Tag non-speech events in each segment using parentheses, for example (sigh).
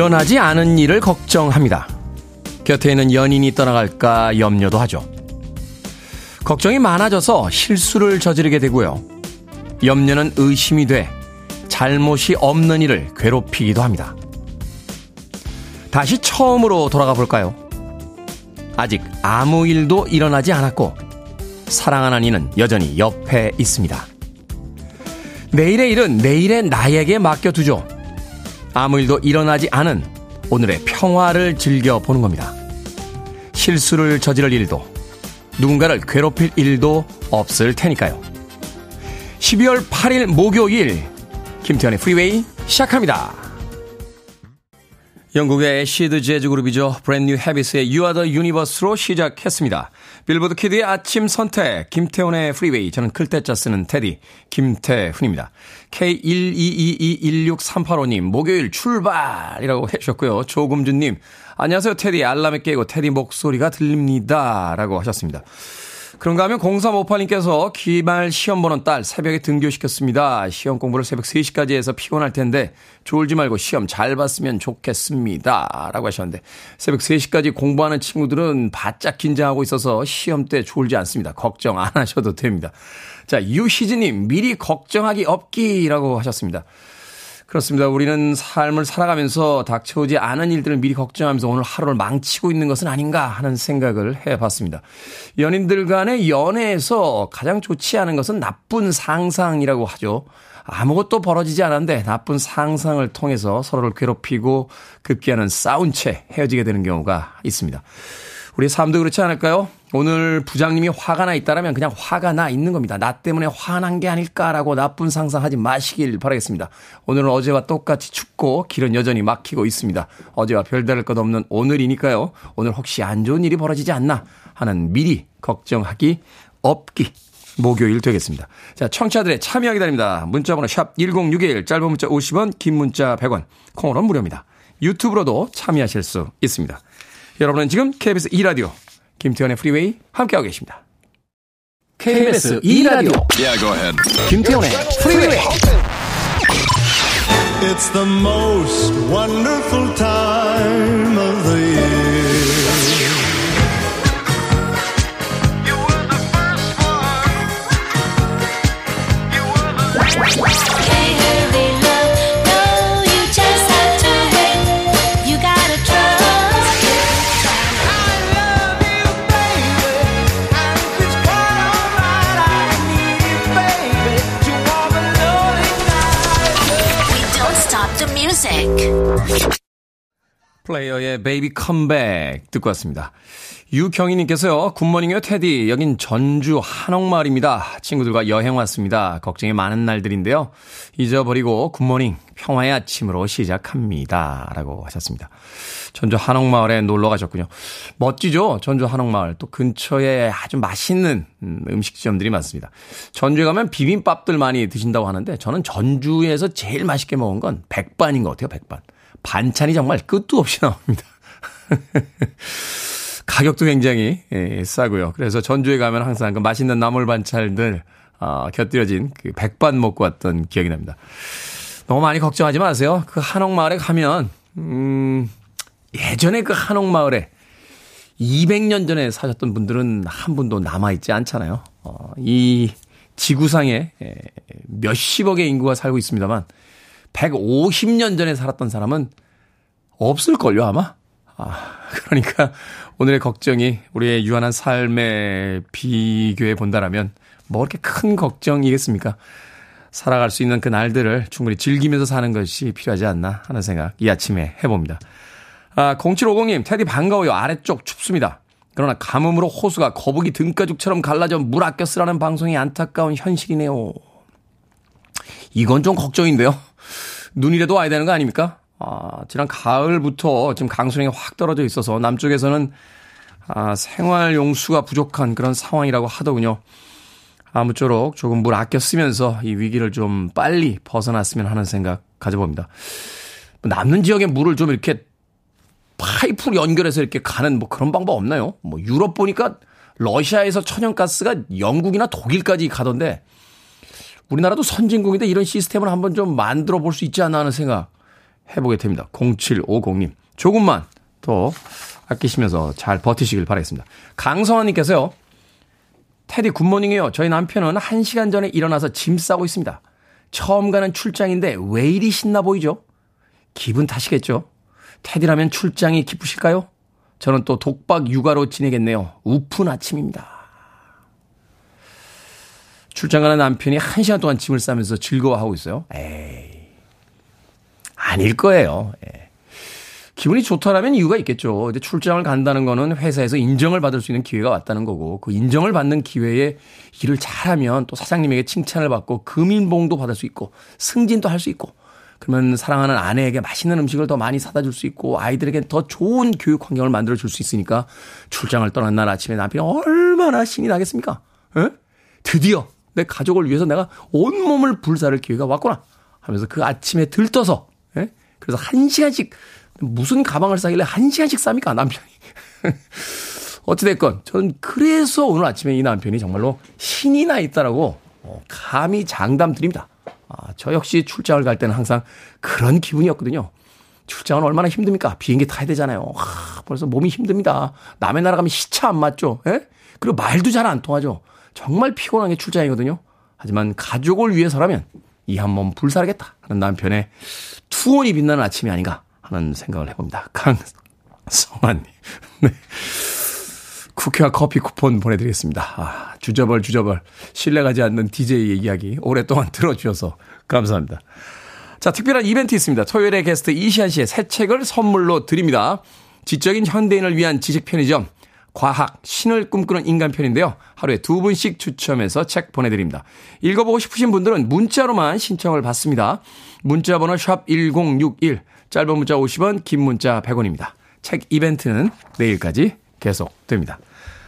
일어나지 않은 일을 걱정합니다. 곁에 있는 연인이 떠나갈까 염려도 하죠. 걱정이 많아져서 실수를 저지르게 되고요. 염려는 의심이 돼 잘못이 없는 일을 괴롭히기도 합니다. 다시 처음으로 돌아가 볼까요? 아직 아무 일도 일어나지 않았고 사랑하는 이는 여전히 옆에 있습니다. 내일의 일은 내일의 나에게 맡겨두죠. 아무 일도 일어나지 않은 오늘의 평화를 즐겨보는 겁니다. 실수를 저지를 일도 누군가를 괴롭힐 일도 없을 테니까요. 12월 8일 목요일 김태훈의 Freeway 시작합니다. 영국의 acid 재즈 그룹이죠. Brand New Heavies의 You Are The Universe로 시작했습니다. Billboard Kid의 아침 선택, 김태훈의 Freeway. 저는 클 태 자 쓰는 테디, 김태훈입니다. K122216385님, 목요일 출발이라고 해주셨고요. 조금준님, 안녕하세요 테디, 알람에 깨고 테디 목소리가 들립니다. 라고 하셨습니다. 그런가 하면 0358님께서 기말 시험 보는 딸 새벽에 등교시켰습니다. 시험 공부를 새벽 3시까지 해서 피곤할 텐데 졸지 말고 시험 잘 봤으면 좋겠습니다. 라고 하셨는데 새벽 3시까지 공부하는 친구들은 바짝 긴장하고 있어서 시험 때 졸지 않습니다. 걱정 안 하셔도 됩니다. 자, 유희진님 미리 걱정하기 없기라고 하셨습니다. 그렇습니다. 우리는 삶을 살아가면서 닥쳐오지 않은 일들을 미리 걱정하면서 오늘 하루를 망치고 있는 것은 아닌가 하는 생각을 해봤습니다. 연인들 간의 연애에서 가장 좋지 않은 것은 나쁜 상상이라고 하죠. 아무것도 벌어지지 않았는데 나쁜 상상을 통해서 서로를 괴롭히고 급기야는 싸운 채 헤어지게 되는 경우가 있습니다. 우리 삶도 그렇지 않을까요? 오늘 부장님이 화가 나 있다라면 그냥 화가 나 있는 겁니다. 나 때문에 화난 게 아닐까라고 나쁜 상상하지 마시길 바라겠습니다. 오늘은 어제와 똑같이 춥고 길은 여전히 막히고 있습니다. 어제와 별다를 것 없는 오늘이니까요. 오늘 혹시 안 좋은 일이 벌어지지 않나 하는 미리 걱정하기 없기 목요일 되겠습니다. 자, 청취자들의 참여 기다립니다. 문자번호 샵 1061, 짧은 문자 50원, 긴 문자 100원, 콩으로는 무료입니다. 유튜브로도 참여하실 수 있습니다. 여러분은 지금 KBS 2라디오 김태훈의 Freeway 함께하고 계십니다. KBS 2라디오 yeah, 김태훈의 Freeway It's the most wonderful time Player의 Baby Come Back 듣고 왔습니다. 유경희님께서요, Good morning요, 테디. 여긴 전주 한옥마을입니다. 친구들과 여행 왔습니다. 걱정이 많은 날들인데요. 잊어버리고 good morning, 평화의 아침으로 시작합니다. 라고 하셨습니다. 전주 한옥마을에 놀러 가셨군요. 멋지죠? 전주 한옥마을. 또 근처에 아주 맛있는 음, 음식점들이 많습니다. 전주에 가면 비빔밥들 많이 드신다고 하는데, 저는 전주에서 제일 맛있게 먹은 건 백반인 것 같아요, 백반. 반찬이 정말 끝도 없이 나옵니다. (laughs) 가격도 굉장히 예, 싸고요. 그래서 전주에 가면 항상 그 맛있는 나물 반찬들 어, 곁들여진 그 백반 먹고 왔던 기억이 납니다. 너무 많이 걱정하지 마세요. 그 한옥마을에 가면 음, 예전에 그 한옥마을에 200년 전에 사셨던 분들은 한 분도 남아있지 않잖아요. 어, 이 지구상에 몇십억의 인구가 살고 있습니다만 150년 전에 살았던 사람은 없을걸요, 아마? 아, 그러니까 오늘의 걱정이 우리의 유한한 삶에 비교해 본다라면 뭐 그렇게 큰 걱정이겠습니까? 살아갈 수 있는 그 날들을 충분히 즐기면서 사는 것이 필요하지 않나 하는 생각 이 아침에 해봅니다. 아, 0750님, 테디 반가워요. 아래쪽 춥습니다. 그러나 가뭄으로 호수가 거북이 등가죽처럼 갈라져 물 아껴 쓰라는 방송이 안타까운 현실이네요. 이건 좀 걱정인데요. 눈이라도 와야 되는 거 아닙니까? 아, 지난 가을부터 지금 강수량이 확 떨어져 있어서 남쪽에서는 아, 생활 용수가 부족한 그런 상황이라고 하더군요. 아무쪼록 조금 물 아껴 쓰면서 이 위기를 좀 빨리 벗어났으면 하는 생각 가져봅니다. 남는 지역에 물을 좀 이렇게 파이프로 연결해서 이렇게 가는 뭐 그런 방법 없나요? 뭐 유럽 보니까 러시아에서 천연가스가 영국이나 독일까지 가던데 우리나라도 선진국인데 이런 시스템을 한번 좀 만들어 볼 수 있지 않나 하는 생각 해보게 됩니다. 0750님. 조금만 더 아끼시면서 잘 버티시길 바라겠습니다. 강성환님께서요. 테디 굿모닝이요. 저희 남편은 1시간 전에 일어나서 짐 싸고 있습니다. 처음 가는 출장인데 왜 이리 신나 보이죠? 기분 탓이겠죠? 테디라면 출장이 기쁘실까요? 저는 또 독박 육아로 지내겠네요. 우픈 아침입니다. 출장 가는 남편이 1시간 동안 짐을 싸면서 즐거워하고 있어요. 에이. 아닐 거예요. 예. 기분이 좋다라면 이유가 있겠죠. 이제 출장을 간다는 거는 회사에서 인정을 받을 수 있는 기회가 왔다는 거고 그 인정을 받는 기회에 일을 잘하면 또 사장님에게 칭찬을 받고 금인봉도 받을 수 있고 승진도 할 수 있고 그러면 사랑하는 아내에게 맛있는 음식을 더 많이 사다 줄 수 있고 아이들에게 더 좋은 교육 환경을 만들어 줄 수 있으니까 출장을 떠난 날 아침에 남편이 얼마나 신이 나겠습니까? 에? 드디어 내 가족을 위해서 내가 온몸을 불사를 기회가 왔구나 하면서 그 아침에 들떠서 에? 그래서 한 시간씩 무슨 가방을 싸길래 한 시간씩 쌉니까, 남편이. (laughs) 어찌됐건, 저는 그래서 오늘 아침에 이 남편이 정말로 신이 나 있다라고, 어, 감히 장담 드립니다. 아, 저 역시 출장을 갈 때는 항상 그런 기분이었거든요. 출장은 얼마나 힘듭니까? 비행기 타야 되잖아요. 하, 벌써 몸이 힘듭니다. 남의 나라 가면 시차 안 맞죠? 예? 그리고 말도 잘 안 통하죠. 정말 피곤한 게 출장이거든요. 하지만 가족을 위해서라면 이 한 몸 불살겠다 하는 남편의 투혼이 빛나는 아침이 아닌가 하는 생각을 해봅니다. 강성환님. (laughs) 네. 쿠키와 커피 쿠폰 보내드리겠습니다. 아, 주저벌 주저벌 신뢰가지 않는 DJ의 이야기 오랫동안 (laughs) 들어주셔서 감사합니다. 자, 특별한 이벤트 있습니다. 토요일에 게스트 이시안 씨의 새 책을 선물로 드립니다. 지적인 현대인을 위한 지식 편의점 과학, 신을 꿈꾸는 인간 편인데요. 하루에 두 분씩 추첨해서 책 보내드립니다. 읽어보고 싶으신 분들은 문자로만 신청을 받습니다. 문자 번호 샵 1061, 짧은 문자 50원, 긴 문자 100원입니다. 책 이벤트는 내일까지 계속됩니다.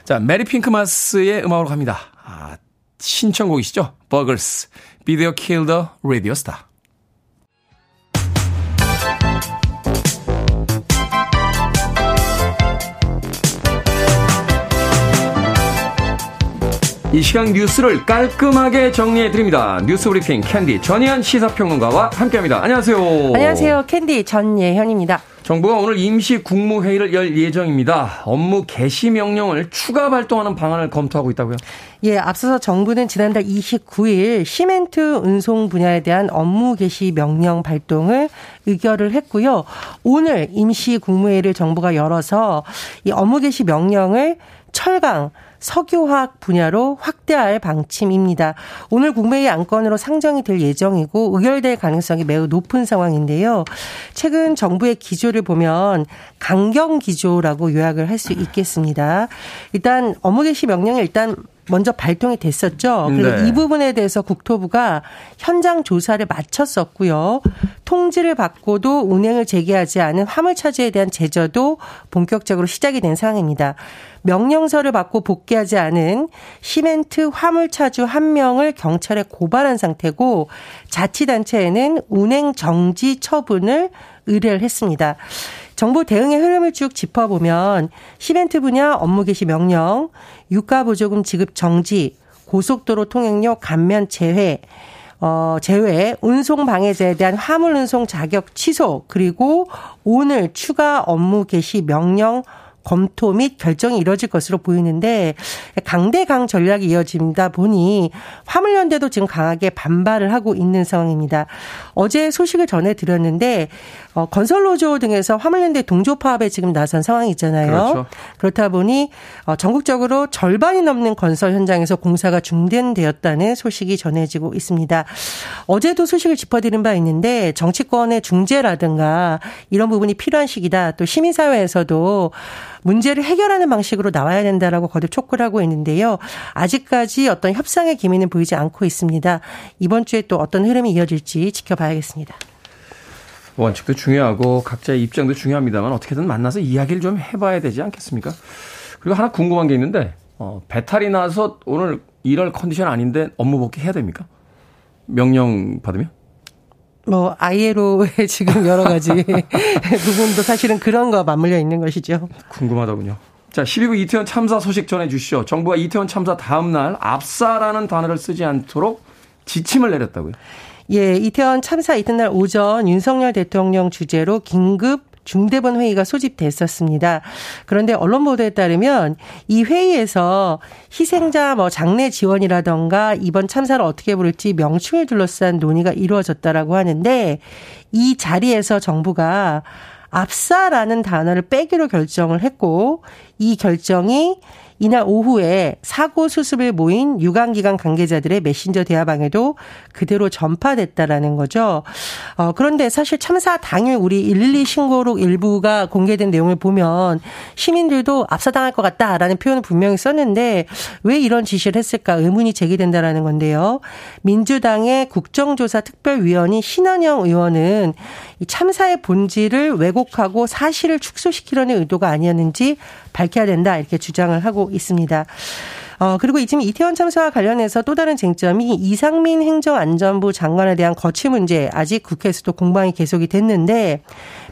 자, 메리 핑크마스의 음악으로 갑니다. 아, 신청곡이시죠? Buggles, Video Killed the Radio Star. 이 시간 뉴스를 깔끔하게 정리해 드립니다. 뉴스 브리핑 캔디 전예현 시사평론가와 함께합니다. 안녕하세요. 안녕하세요. 캔디 전예현입니다. 정부가 오늘 임시 국무회의를 열 예정입니다. 업무 개시 명령을 추가 발동하는 방안을 검토하고 있다고요? 예, 앞서서 정부는 지난달 29일 시멘트 운송 분야에 대한 업무 개시 명령 발동을 의결을 했고요. 오늘 임시 국무회의를 정부가 열어서 이 업무 개시 명령을 철강 석유화학 분야로 확대할 방침입니다. 오늘 국무회의 안건으로 상정이 될 예정이고 의결될 가능성이 매우 높은 상황인데요. 최근 정부의 기조를 보면 강경 기조라고 요약을 할 수 있겠습니다. 일단 업무 개시 명령이 일단 먼저 발동이 됐었죠. 그리고 네. 이 부분에 대해서 국토부가 현장 조사를 마쳤었고요. 통지를 받고도 운행을 재개하지 않은 화물차주에 대한 제저도 본격적으로 시작이 된 상황입니다. 명령서를 받고 복귀하지 않은 시멘트 화물차주 한 명을 경찰에 고발한 상태고 자치단체에는 운행 정지 처분을 의뢰를 했습니다. 정부 대응의 흐름을 쭉 짚어보면 시멘트 분야 업무 개시 명령, 유가 보조금 지급 정지, 고속도로 통행료 감면 제외, 어, 제외, 운송 방해제에 대한 화물 운송 자격 취소, 그리고 오늘 추가 업무 개시 명령 검토 및 결정이 이뤄질 것으로 보이는데 강대강 전략이 이어집니다 보니 화물연대도 지금 강하게 반발을 하고 있는 상황입니다. 어제 소식을 전해드렸는데 어, 건설노조 등에서 화물연대 동조 파업에 지금 나선 상황이 있잖아요. 그렇죠. 그렇다 보니 어, 전국적으로 절반이 넘는 건설 현장에서 공사가 중단되었다는 소식이 전해지고 있습니다. 어제도 소식을 짚어드린 바 있는데 정치권의 중재라든가 이런 부분이 필요한 시기다. 또 시민사회에서도 문제를 해결하는 방식으로 나와야 된다라고 거듭 촉구를 하고 있는데요. 아직까지 어떤 협상의 기미는 보이지 않고 있습니다. 이번 주에 또 어떤 흐름이 이어질지 지켜봐야겠습니다. 원칙도 중요하고 각자의 입장도 중요합니다만 어떻게든 만나서 이야기를 좀 해봐야 되지 않겠습니까? 그리고 하나 궁금한 게 있는데 어, 배탈이 나서 오늘 일할 컨디션 아닌데 업무 복귀 해야 됩니까? 명령 받으면? 뭐 아이에로의 (laughs) 지금 여러 가지 (laughs) 부분도 사실은 그런 거 맞물려 있는 것이죠. 궁금하더군요. 자, 12구 이태원 참사 소식 전해 주시죠. 정부가 이태원 참사 다음 날 압사라는 단어를 쓰지 않도록 지침을 내렸다고요. 예, 이태원 참사 이튿날 오전 윤석열 대통령 주재로 긴급 중대본 회의가 소집됐었습니다. 그런데 언론 보도에 따르면 이 회의에서 희생자 뭐 장례 지원이라던가 이번 참사를 어떻게 부를지 명칭을 둘러싼 논의가 이루어졌다라고 하는데 이 자리에서 정부가 압사라는 단어를 빼기로 결정을 했고 이 결정이 이날 오후에 사고 수습을 모인 유관기관 관계자들의 메신저 대화방에도 그대로 전파됐다라는 거죠. 어, 그런데 사실 참사 당일 우리 112 신고록 일부가 공개된 내용을 보면 시민들도 압사당할 것 같다라는 표현을 분명히 썼는데 왜 이런 지시를 했을까 의문이 제기된다라는 건데요. 민주당의 국정조사 특별위원인 신원영 의원은 이 참사의 본질을 왜곡하고 사실을 축소시키려는 의도가 아니었는지 밝혀야 된다 이렇게 주장을 하고 있습니다. 어, 그리고 지금 이태원 참사와 관련해서 또 다른 쟁점이 이상민 행정안전부 장관에 대한 거취 문제 아직 국회에서도 공방이 계속이 됐는데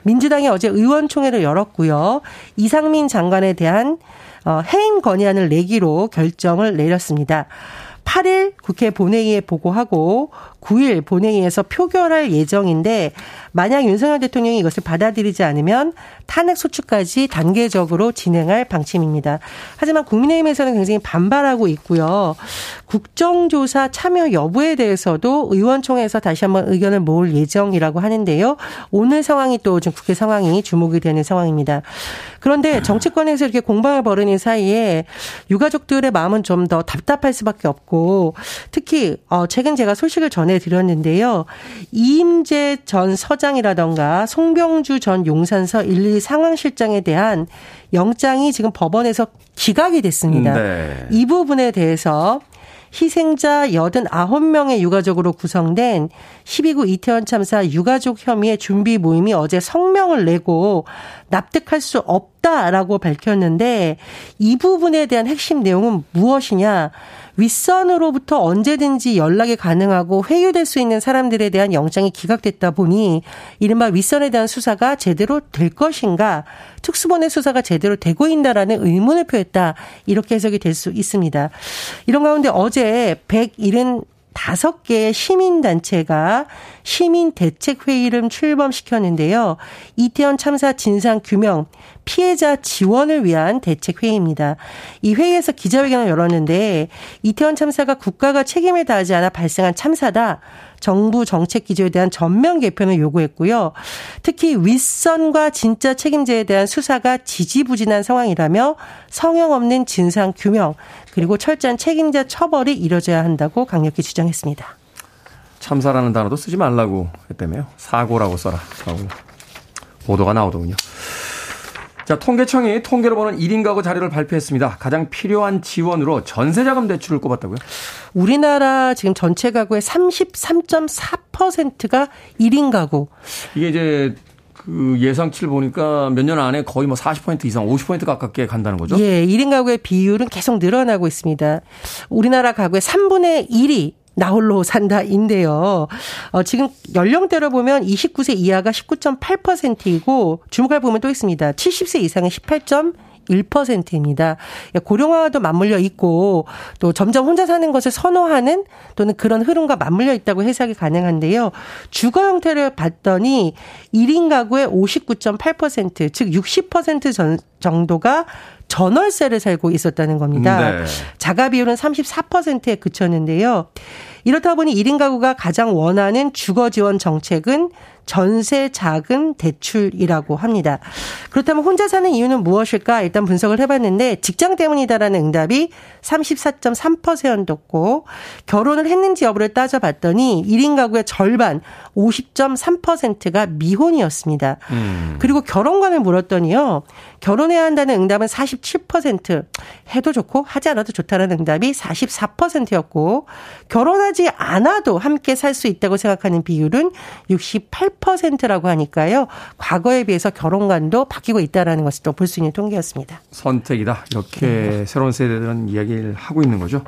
민주당이 어제 의원총회를 열었고요. 이상민 장관에 대한 어, 해임 건의안을 내기로 결정을 내렸습니다. 8일 국회 본회의에 보고하고 9일 본회의에서 표결할 예정인데 만약 윤석열 대통령이 이것을 받아들이지 않으면 탄핵 소추까지 단계적으로 진행할 방침입니다. 하지만 국민의힘에서는 굉장히 반발하고 있고요. 국정조사 참여 여부에 대해서도 의원총회에서 다시 한번 의견을 모을 예정이라고 하는데요. 오늘 상황이 또 지금 국회 상황이 주목이 되는 상황입니다. 그런데 정치권에서 이렇게 공방을 벌이는 사이에 유가족들의 마음은 좀 더 답답할 수밖에 없고 특히 어 최근 제가 소식을 전해드렸는데요. 이임재 전 서장 이라던가 송병주 전 용산서 112 상황실장에 대한 영장이 지금 법원에서 기각이 됐습니다. 네. 이 부분에 대해서 희생자 89명의 유가족으로 구성된 12구 이태원 참사 유가족 혐의의 준비 모임이 어제 성명을 내고 납득할 수 없다라고 밝혔는데 이 부분에 대한 핵심 내용은 무엇이냐? 윗선으로부터 언제든지 연락이 가능하고 회유될 수 있는 사람들에 대한 영장이 기각됐다 보니 이른바 윗선에 대한 수사가 제대로 될 것인가 특수본의 수사가 제대로 되고 있다라는 의문을 표했다 이렇게 해석이 될 수 있습니다. 이런 가운데 어제 170 다섯 개의 시민단체가 시민대책회의를 출범시켰는데요. 이태원 참사 진상 규명, 피해자 지원을 위한 대책회의입니다. 이 회의에서 기자회견을 열었는데 이태원 참사가 국가가 책임을 다하지 않아 발생한 참사다. 정부 정책 기조에 대한 전면 개편을 요구했고요. 특히 윗선과 진짜 책임자에 대한 수사가 지지부진한 상황이라며 성형 없는 진상 규명 그리고 철저한 책임자 처벌이 이뤄져야 한다고 강력히 주장했습니다. 참사라는 단어도 쓰지 말라고 했다며요. 사고라고 써라. 사고. 보도가 나오더군요. 자, 통계청이 통계로 보는 1인 가구 자료를 발표했습니다. 가장 필요한 지원으로 전세자금 대출을 꼽았다고요? 우리나라 지금 전체 가구의 33.4%가 1인 가구. 이게 이제 그 예상치를 보니까 몇 년 안에 거의 뭐 40% 이상 50% 가깝게 간다는 거죠? 예, 1인 가구의 비율은 계속 늘어나고 있습니다. 우리나라 가구의 3분의 1이 나홀로 산다인데요. 어, 지금 연령대로 보면 29세 이하가 19.8%이고 주목할 부분은 또 있습니다. 70세 이상은 18. 1%입니다. 고령화도 맞물려 있고 또 점점 혼자 사는 것을 선호하는 또는 그런 흐름과 맞물려 있다고 해석이 가능한데요. 주거 형태를 봤더니 1인 가구의 59.8%, 즉 60% 정도가 전월세를 살고 있었다는 겁니다. 네. 자가 비율은 34%에 그쳤는데요. 이렇다 보니 1인 가구가 가장 원하는 주거 지원 정책은 전세 자금 대출이라고 합니다. 그렇다면 혼자 사는 이유는 무엇일까? 일단 분석을 해봤는데 직장 때문이다라는 응답이 34.3%였고 결혼을 했는지 여부를 따져봤더니 1인 가구의 절반 50.3%가 미혼이었습니다. 음. 그리고 결혼관을 물었더니요. 결혼해야 한다는 응답은 47%, 해도 좋고 하지 않아도 좋다는 응답이 44%였고 결혼하지 않아도 함께 살 수 있다고 생각하는 비율은 68% 라고 하니까요. 과거에 비해서 결혼관도 바뀌고 있다라는 것을 또 볼 수 있는 통계였습니다. 선택이다. 이렇게 네. 새로운 세대들은 이야기를 하고 있는 거죠.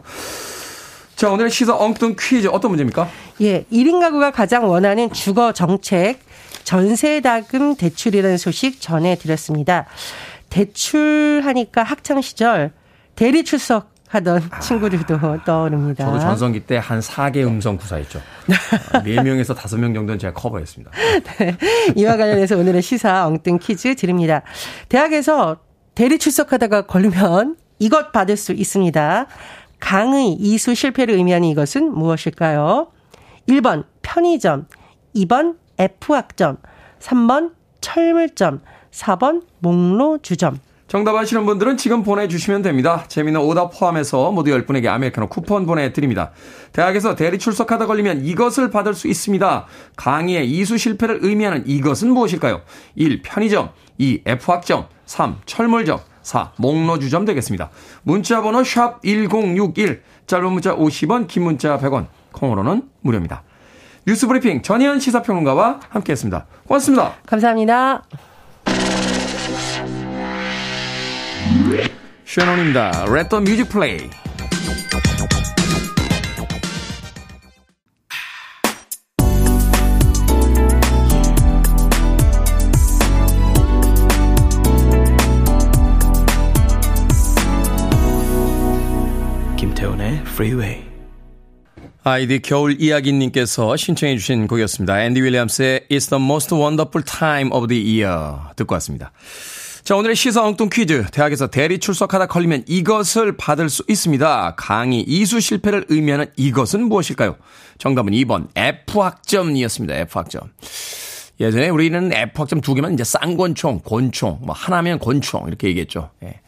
자, 오늘 시사 엉뚱 퀴즈 어떤 문제입니까? 예, 1인 가구가 가장 원하는 주거 정책 전세다금 대출이라는 소식 전해드렸습니다. 대출하니까 학창 시절 대리 출석 하던 아, 친구들도 떠오릅니다. 저도 전성기 때 한 4개 음성 구사했죠. 4명에서 (laughs) 5명 정도는 제가 커버했습니다. 네. 이와 관련해서 오늘의 시사 엉뚱 퀴즈 드립니다. 대학에서 대리 출석하다가 걸리면 이것 받을 수 있습니다. 강의 이수 실패를 의미하는 이것은 무엇일까요? 1번 편의점, 2번 F학점, 3번 철물점, 4번 목로주점. 정답 아시는 분들은 지금 보내주시면 됩니다. 재미는 오답 포함해서 모두 10분에게 아메리카노 쿠폰 보내드립니다. 대학에서 대리 출석하다 걸리면 이것을 받을 수 있습니다. 강의의 이수 실패를 의미하는 이것은 무엇일까요? 1. 편의점 2. F학점 3. 철물점 4. 목로주점 되겠습니다. 문자번호 샵1061 짧은 문자 50원 긴 문자 100원 콩으로는 무료입니다. 뉴스브리핑 전예현 시사평론가와 함께했습니다. 고맙습니다. 감사합니다. Shannon입니다. Let the Music Play. 김태훈의 Freeway 아이디 겨울 이야기님께서 신청해 주신 곡이었습니다. 앤디 윌리엄스의 It's the most wonderful time of the year 듣고 왔습니다. 자, 오늘의 시사 엉뚱 퀴즈. 대학에서 대리 출석하다 걸리면 이것을 받을 수 있습니다. 강의 이수 실패를 의미하는 이것은 무엇일까요? 정답은 2번 F학점이었습니다. F학점. 예전에 우리는 F학점 두 개만 이제 쌍권총, 권총, 뭐 하나면 권총 이렇게 얘기했죠. 예.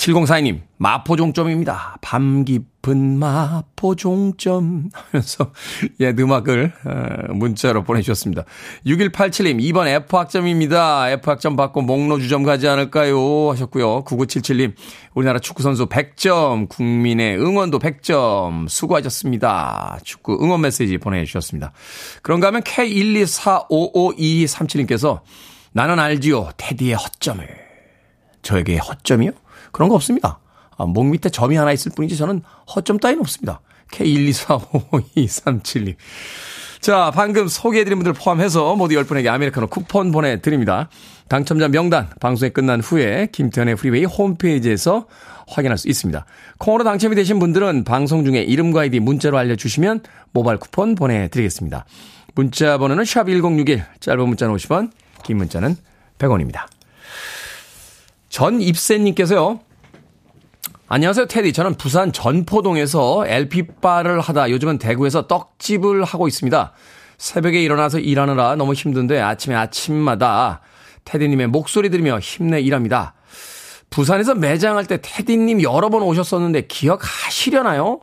7042님, 마포종점입니다. 밤 깊은 마포종점 하면서 예, 음악을 어, 문자로 보내주셨습니다. 6187님, 2번 F학점입니다. F학점 받고 목로주점 가지 않을까요? 하셨고요. 9977님, 우리나라 축구선수 100점, 국민의 응원도 100점, 수고하셨습니다. 축구 응원 메시지 보내주셨습니다. 그런가 하면 K124552237님께서 나는 알지요, 테디의 허점을. 저에게 허점이요? 그런 거 없습니다. 아, 목 밑에 점이 하나 있을 뿐이지 저는 허점 따위는 없습니다. K1245237님. 자, 방금 소개해드린 분들 포함해서 모두 10분에게 아메리카노 쿠폰 보내드립니다. 당첨자 명단 방송이 끝난 후에 김태훈의 프리웨이 홈페이지에서 확인할 수 있습니다. 콩으로 당첨이 되신 분들은 방송 중에 이름과 아이디 문자로 알려주시면 모바일 쿠폰 보내드리겠습니다. 문자 번호는 샵1061, 짧은 문자는 50원, 긴 문자는 100원입니다. 전 입세님께서요. 안녕하세요, 테디. 저는 부산 전포동에서 LP바를 하다 요즘은 대구에서 떡집을 하고 있습니다. 새벽에 일어나서 일하느라 너무 힘든데 아침에 아침마다 테디님의 목소리 들으며 힘내 일합니다. 부산에서 매장할 때 테디님 여러 번 오셨었는데 기억하시려나요?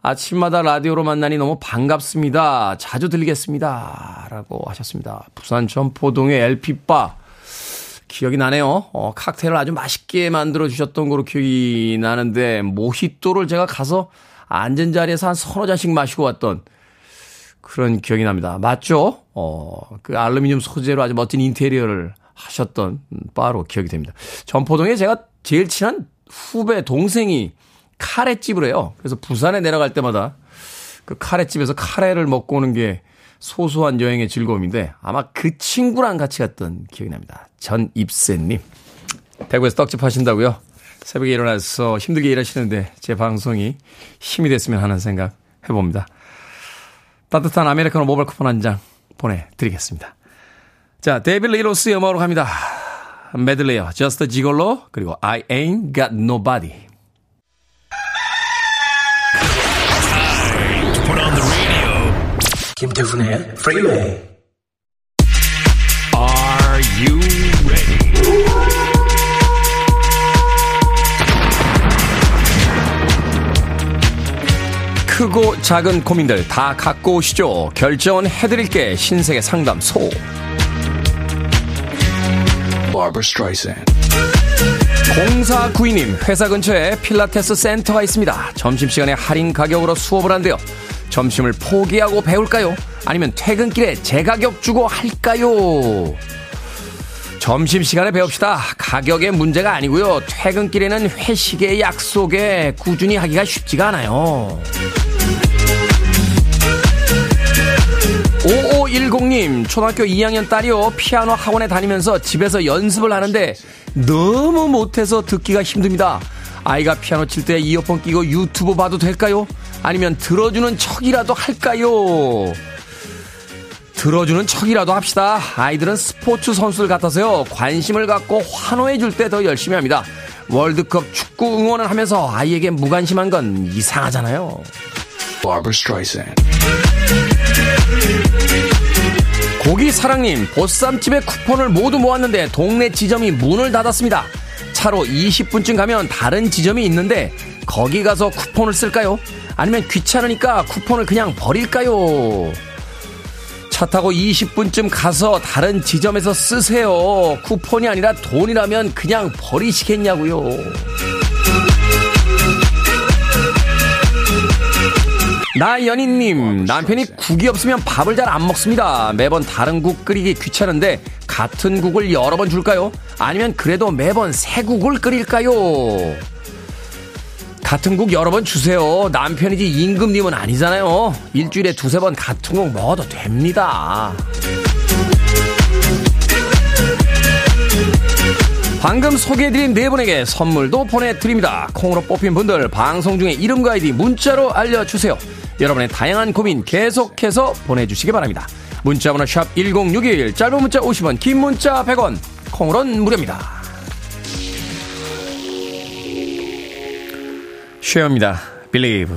아침마다 라디오로 만나니 너무 반갑습니다. 자주 들리겠습니다. 라고 하셨습니다. 부산 전포동의 LP바. 기억이 나네요. 어, 칵테일을 아주 맛있게 만들어 주셨던 거로 기억이 나는데 모히또를 제가 가서 앉은 자리에서 한 서너 잔씩 마시고 왔던 그런 기억이 납니다. 맞죠? 어, 그 알루미늄 소재로 아주 멋진 인테리어를 하셨던 바로 기억이 됩니다. 전포동에 제가 제일 친한 후배 동생이 카레집을 해요. 그래서 부산에 내려갈 때마다 그 카레집에서 카레를 먹고 오는 게 소소한 여행의 즐거움인데 아마 그 친구랑 같이 갔던 기억이 납니다. 전입세님. 대구에서 떡집 하신다고요? 새벽에 일어나서 힘들게 일하시는데 제 방송이 힘이 됐으면 하는 생각 해봅니다. 따뜻한 아메리카노 모바일 쿠폰 한 장 보내드리겠습니다. 자, 데빌 리로스의 음악으로 갑니다. Just a Gigolo, 그리고 I Ain't Got Nobody. 김태훈의 프리웨이 Are you ready? 크고 작은 고민들 다 갖고 오시죠. 결정은 해드릴게 신세계 상담소. 공사구이님 회사 근처에 필라테스 센터가 있습니다. 점심시간에 할인 가격으로 수업을 한대요. 점심을 포기하고 배울까요? 아니면 퇴근길에 제 가격 주고 할까요? 점심시간에 배웁시다. 가격의 문제가 아니고요. 퇴근길에는 회식의 약속에 꾸준히 하기가 쉽지가 않아요. 5510님, 초등학교 2학년 딸이요. 피아노 학원에 다니면서 집에서 연습을 하는데 너무 못해서 듣기가 힘듭니다. 아이가 피아노 칠 때 이어폰 끼고 유튜브 봐도 될까요? 아니면 들어주는 척이라도 할까요? 들어주는 척이라도 합시다. 아이들은 스포츠 선수들 같아서요. 관심을 갖고 환호해 줄 때 더 열심히 합니다. 월드컵 축구 응원을 하면서 아이에게 무관심한 건 이상하잖아요. 고기 사랑님, 보쌈집에 쿠폰을 모두 모았는데 동네 지점이 문을 닫았습니다. 차로 20분쯤 가면 다른 지점이 있는데 거기 가서 쿠폰을 쓸까요? 아니면 귀찮으니까 쿠폰을 그냥 버릴까요? 차 타고 20분쯤 가서 다른 지점에서 쓰세요. 쿠폰이 아니라 돈이라면 그냥 버리시겠냐고요. 나연희님, 남편이 국이 없으면 밥을 잘 안 먹습니다. 매번 다른 국 끓이기 귀찮은데 같은 국을 여러 번 줄까요? 아니면 그래도 매번 새 국을 끓일까요? 같은 국 여러 번 주세요. 남편이지 임금님은 아니잖아요. 일주일에 두세 번 같은 국 먹어도 됩니다. 방금 소개해드린 네 분에게 선물도 보내드립니다. 콩으로 뽑힌 분들 방송 중에 이름과 아이디 문자로 알려주세요. 여러분의 다양한 고민 계속해서 보내주시기 바랍니다. 문자번호 샵 1061, 짧은 문자 50원, 긴 문자 100원, 콩으로는 무료입니다. 쉐어입니다. Believe.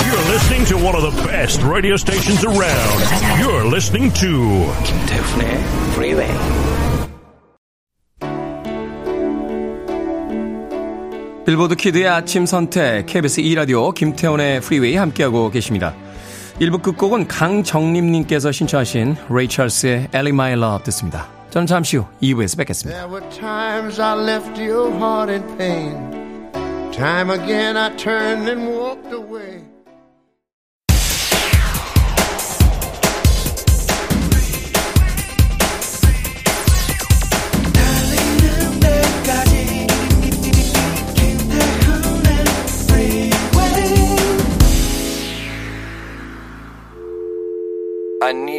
You're listening to one of the best radio stations around. You're listening to 김태훈의 Freeway. Billboard Kid의 아침 선택 KBS 2라디오 김태훈의 프리웨이 함께하고 계십니다. 1부 끝곡은 강정림님께서 신청하신 레이 찰스의 Ellie My Love 듣습니다. 저는 잠시 후 2부에서 뵙겠습니다. There were times I left your heart in pain. Time again I turned and walked away.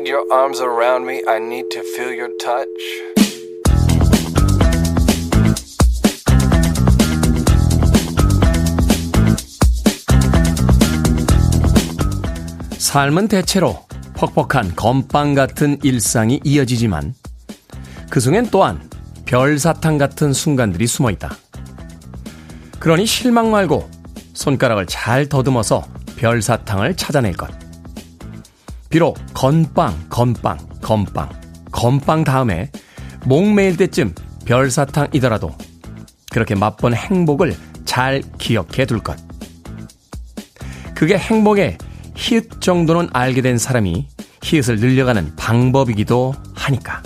Need your arms around me. I need to feel your touch. 삶은 대체로 퍽퍽한 건빵 같은 일상이 이어지지만 그 속엔 또한 별사탕 같은 순간들이 숨어 있다. 그러니 실망 말고 손가락을 잘 더듬어서 별사탕을 찾아낼 것. 비록 건빵, 건빵, 건빵, 건빵 다음에 목매일 때쯤 별사탕이더라도 그렇게 맛본 행복을 잘 기억해 둘 것. 그게 행복의 히읗 정도는 알게 된 사람이 히읗을 늘려가는 방법이기도 하니까.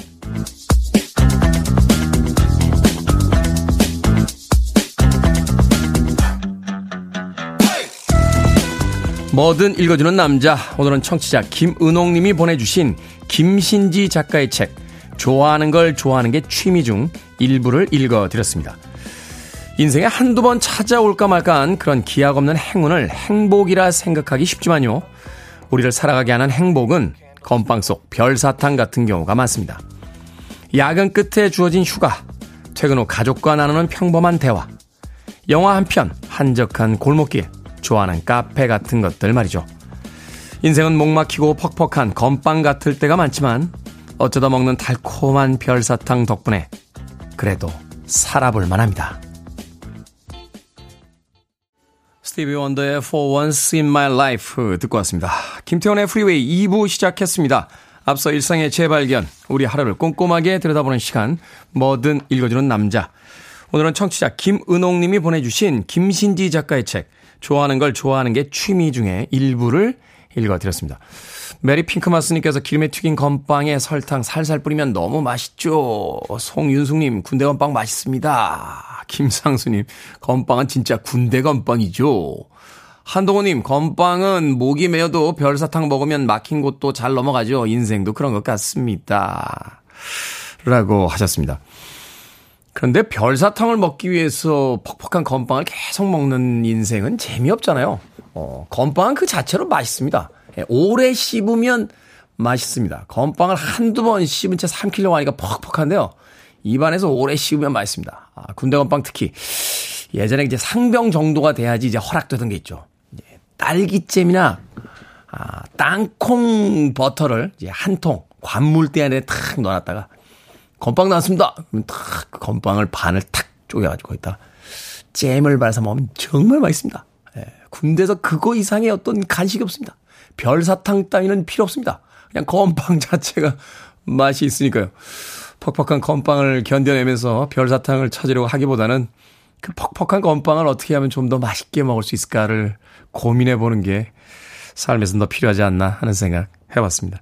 뭐든 읽어주는 남자. 오늘은 청취자 김은옥님이 보내주신 김신지 작가의 책, 좋아하는 걸 좋아하는 게 취미 중 일부를 읽어드렸습니다. 인생에 한두 번 찾아올까 말까한 그런 기약 없는 행운을 행복이라 생각하기 쉽지만요. 우리를 살아가게 하는 행복은 건빵 속 별사탕 같은 경우가 많습니다. 야근 끝에 주어진 휴가, 퇴근 후 가족과 나누는 평범한 대화, 영화 한 편, 한적한 골목길, 좋아하는 카페 같은 것들 말이죠. 인생은 목 막히고 퍽퍽한 건빵 같을 때가 많지만 어쩌다 먹는 달콤한 별사탕 덕분에 그래도 살아볼 만합니다. 스티비 원더의 For Once in My Life 듣고 왔습니다. 김태훈의 프리웨이 2부 시작했습니다. 앞서 일상의 재발견, 우리 하루를 꼼꼼하게 들여다보는 시간, 뭐든 읽어주는 남자. 오늘은 청취자 김은옥님이 보내주신 김신지 작가의 책, 좋아하는 걸 좋아하는 게 취미 중에 일부를 읽어드렸습니다. 메리 핑크마스님께서 기름에 튀긴 건빵에 설탕 살살 뿌리면 너무 맛있죠. 송윤숙님, 군대 건빵 맛있습니다. 김상수님, 건빵은 진짜 군대 건빵이죠. 한동호님, 건빵은 목이 메어도 별사탕 먹으면 막힌 곳도 잘 넘어가죠. 인생도 그런 것 같습니다. 라고 하셨습니다. 그런데 별사탕을 먹기 위해서 퍽퍽한 건빵을 계속 먹는 인생은 재미없잖아요. 어, 건빵은 그 자체로 맛있습니다. 예, 오래 씹으면 맛있습니다. 건빵을 한두 번 씹은 채 삼키려고 하니까 퍽퍽한데요. 입안에서 오래 씹으면 맛있습니다. 아, 군대 건빵 특히 예전에 이제 상병 정도가 돼야지 이제 허락되던 게 있죠. 딸기잼이나 아, 땅콩 버터를 이제 한 통 관물대 안에 탁 넣어놨다가 건빵 나왔습니다. 그럼 탁그 건빵을 반을 탁 쪼개가지고 거기다 잼을 발라서 먹으면 정말 맛있습니다. 예, 군대에서 그거 이상의 어떤 간식이 없습니다. 별사탕 따위는 필요 없습니다. 그냥 건빵 (laughs) 자체가 맛이 있으니까요. 퍽퍽한 건빵을 견뎌내면서 별사탕을 찾으려고 하기보다는 그 퍽퍽한 건빵을 어떻게 하면 좀 더 맛있게 먹을 수 있을까를 고민해 보는 게 삶에서 더 필요하지 않나 하는 생각 해봤습니다.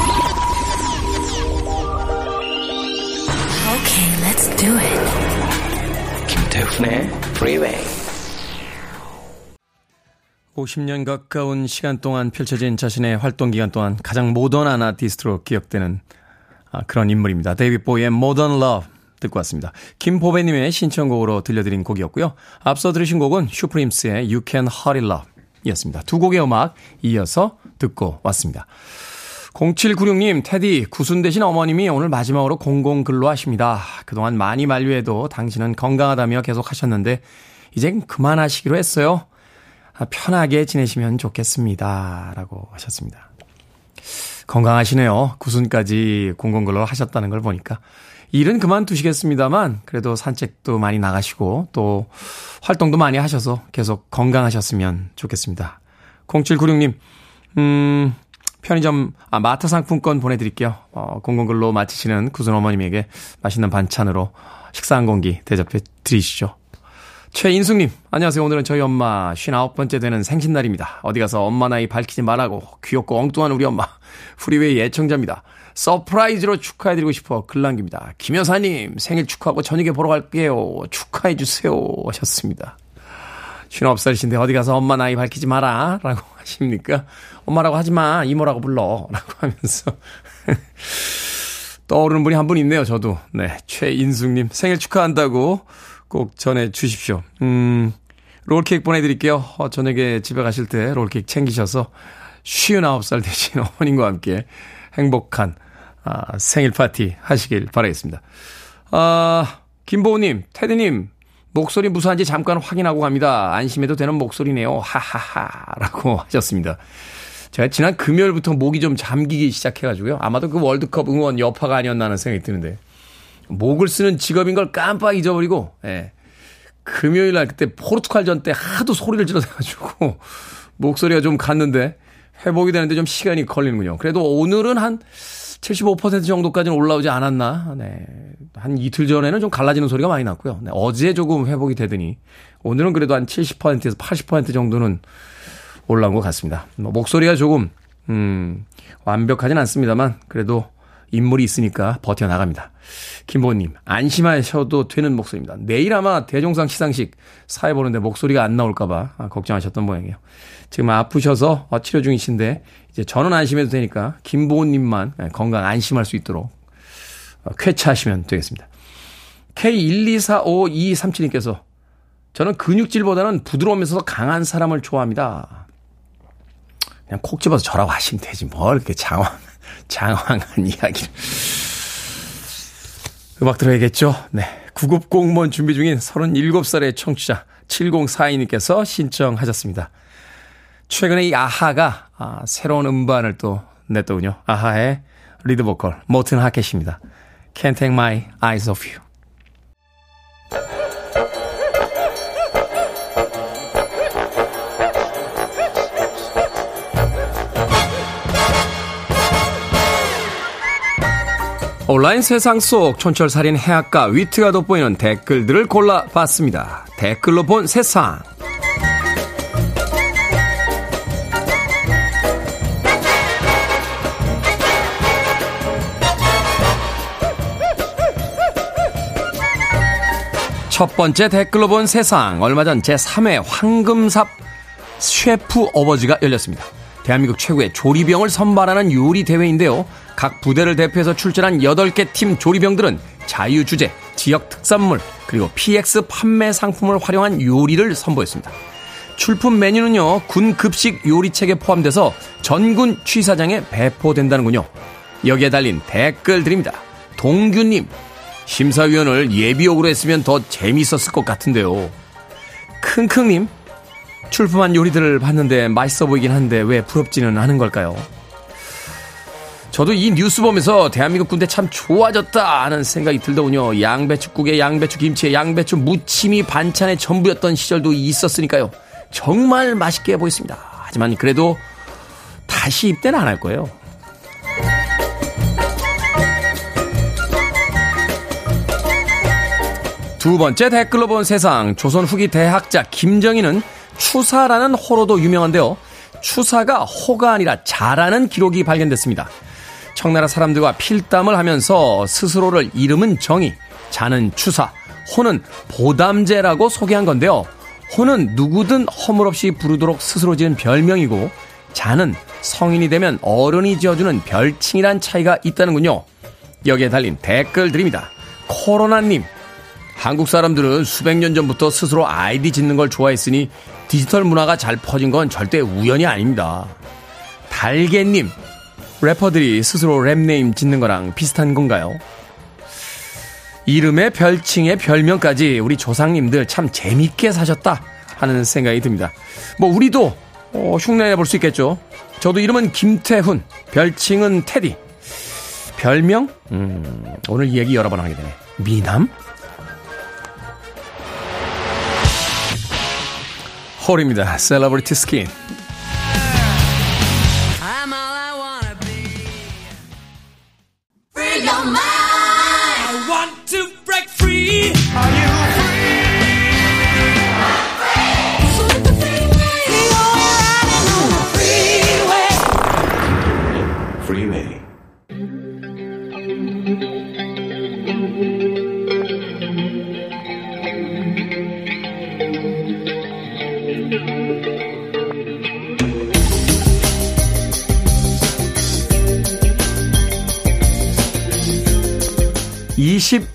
Okay, let's do it. 김태훈의 Freeway. 50년 가까운 시간 동안 펼쳐진 자신의 활동 기간 동안 가장 모던한 아티스트로 기억되는 아, 그런 인물입니다. 데이비드 보위의 Modern Love 듣고 왔습니다. 김보배님의 신청곡으로 들려드린 곡이었고요. 앞서 들으신 곡은 슈프림스의 You Can Hurry Love 이었습니다. 두 곡의 음악 이어서 듣고 왔습니다. 0796님, 테디, 구순 대신 어머님이 오늘 마지막으로 공공 근로 하십니다. 그동안 많이 만류해도 당신은 건강하다며 계속 하셨는데, 이젠 그만하시기로 했어요. 아, 편하게 지내시면 좋겠습니다. 라고 하셨습니다. 건강하시네요. 구순까지 공공 근로 하셨다는 걸 보니까. 일은 그만두시겠습니다만, 그래도 산책도 많이 나가시고, 또 활동도 많이 하셔서 계속 건강하셨으면 좋겠습니다. 0796님, 음, 편의점, 아, 마트 상품권 보내드릴게요. 어, 공공근로 마치시는 구순 어머님에게 맛있는 반찬으로 식사 한 공기 대접해 드리시죠. 최인숙님, 안녕하세요. 오늘은 저희 엄마 59번째 되는 생신날입니다. 어디 가서 엄마 나이 밝히지 말라고 귀엽고 엉뚱한 우리 엄마 프리웨이 애청자입니다. surprise로 축하해드리고 싶어 글 남깁니다. 김 여사님 생일 축하하고 저녁에 보러 갈게요. 축하해주세요 하셨습니다. 59살이신데 어디 가서 엄마 나이 밝히지 마라 라고 (laughs) 하십니까? 엄마라고 하지 마 이모라고 불러 (laughs) 라고 하면서 (laughs) 떠오르는 분이 한 분 있네요 저도 네 최인숙님 생일 축하한다고 꼭 전해 주십시오. 음, 롤케이크 보내드릴게요. 어, 저녁에 집에 가실 때 롤케이크 챙기셔서 59살 되신 어머님과 함께 행복한 아, 생일 파티 하시길 바라겠습니다. 아, 김보우님, 테드님, 목소리 무사한지 잠깐 확인하고 갑니다. 안심해도 되는 목소리네요. 하하하. 라고 (laughs) 하셨습니다. 제가 지난 금요일부터 목이 좀 잠기기 시작해가지고요. 아마도 그 월드컵 응원 여파가 아니었나 하는 생각이 드는데. 목을 쓰는 직업인 걸 깜빡 잊어버리고, 예. 금요일 날 그때 포르투갈전 때 하도 소리를 질러대가지고, 목소리가 좀 갔는데, 회복이 되는데 좀 시간이 걸리는군요. 그래도 오늘은 한 75% 정도까지는 올라오지 않았나. 네. 한 이틀 전에는 좀 갈라지는 소리가 많이 났고요. 네. 어제 조금 회복이 되더니, 오늘은 그래도 한 70%에서 80% 정도는 올라온 것 같습니다. 뭐 목소리가 조금, 음, 완벽하진 않습니다만, 그래도 인물이 있으니까 버텨나갑니다. 김보님, 안심하셔도 되는 목소리입니다. 내일 아마 대종상 시상식 사회 보는데 목소리가 안 나올까봐 아, 걱정하셨던 모양이에요. 지금 아프셔서 어, 치료 중이신데, 이제 저는 안심해도 되니까 김보님만 건강 안심할 수 있도록 어, 쾌차하시면 되겠습니다. K1245237님께서 저는 근육질보다는 부드러우면서 강한 사람을 좋아합니다. 그냥 콕 집어서 저라고 하시면 되지. 뭘 이렇게 장황, 장황한 (laughs) 이야기를. 음악 들어야겠죠? 네. 구급 공무원 준비 중인 37살의 청취자 7042님께서 신청하셨습니다. 최근에 이 아하가 아, 새로운 음반을 또 냈더군요. 아하의 리드 보컬 모튼 하켓입니다. Can't take my eyes off you. 온라인 세상 속 촌철살인 해학과 위트가 돋보이는 댓글들을 골라봤습니다. 댓글로 본 세상. 첫 번째 댓글로 본 세상. 얼마 전 제3회 황금삽 셰프 어버지가 열렸습니다. 대한민국 최고의 조리병을 선발하는 요리 대회인데요. 각 부대를 대표해서 출전한 8개 팀 조리병들은 자유 주제, 지역 특산물, 그리고 PX 판매 상품을 활용한 요리를 선보였습니다. 출품 메뉴는요, 군 급식 요리책에 포함돼서 전군 취사장에 배포된다는군요. 여기에 달린 댓글 드립니다. 동규님, 심사위원을 예비역으로 했으면 더 재밌었을 것 같은데요. 킁킁님, 출품한 요리들을 봤는데 맛있어 보이긴 한데 왜 부럽지는 않은 걸까요? 저도 이 뉴스 보면서 대한민국 군대 참 좋아졌다 하는 생각이 들더군요. 양배추국에 양배추 김치에 양배추 무침이 반찬의 전부였던 시절도 있었으니까요. 정말 맛있게 보였습니다. 하지만 그래도 다시 입대는 안 할 거예요. 두 번째 댓글로 본 세상 조선 후기 대학자 김정희는 추사라는 호로도 유명한데요. 추사가 호가 아니라 자라는 기록이 발견됐습니다. 청나라 사람들과 필담을 하면서 스스로를 이름은 정의, 자는 추사, 호는 보담제라고 소개한 건데요. 호는 누구든 허물없이 부르도록 스스로 지은 별명이고 자는 성인이 되면 어른이 지어주는 별칭이란 차이가 있다는군요. 여기에 달린 댓글 드립니다. 코로나님, 한국 사람들은 수백 년 전부터 스스로 아이디 짓는 걸 좋아했으니 디지털 문화가 잘 퍼진 건 절대 우연이 아닙니다. 달개님, 래퍼들이 스스로 rap name 짓는 거랑 비슷한 건가요? 이름에 별칭에 별명까지 우리 조상님들 참 재밌게 사셨다 하는 생각이 듭니다. 뭐 우리도 어, 흉내내 볼 수 있겠죠. 저도 이름은 김태훈, 별칭은 테디. 별명? 음, 오늘 이야기 여러 번 하게 되네. 미남? 홀입니다. Celebrity Skin.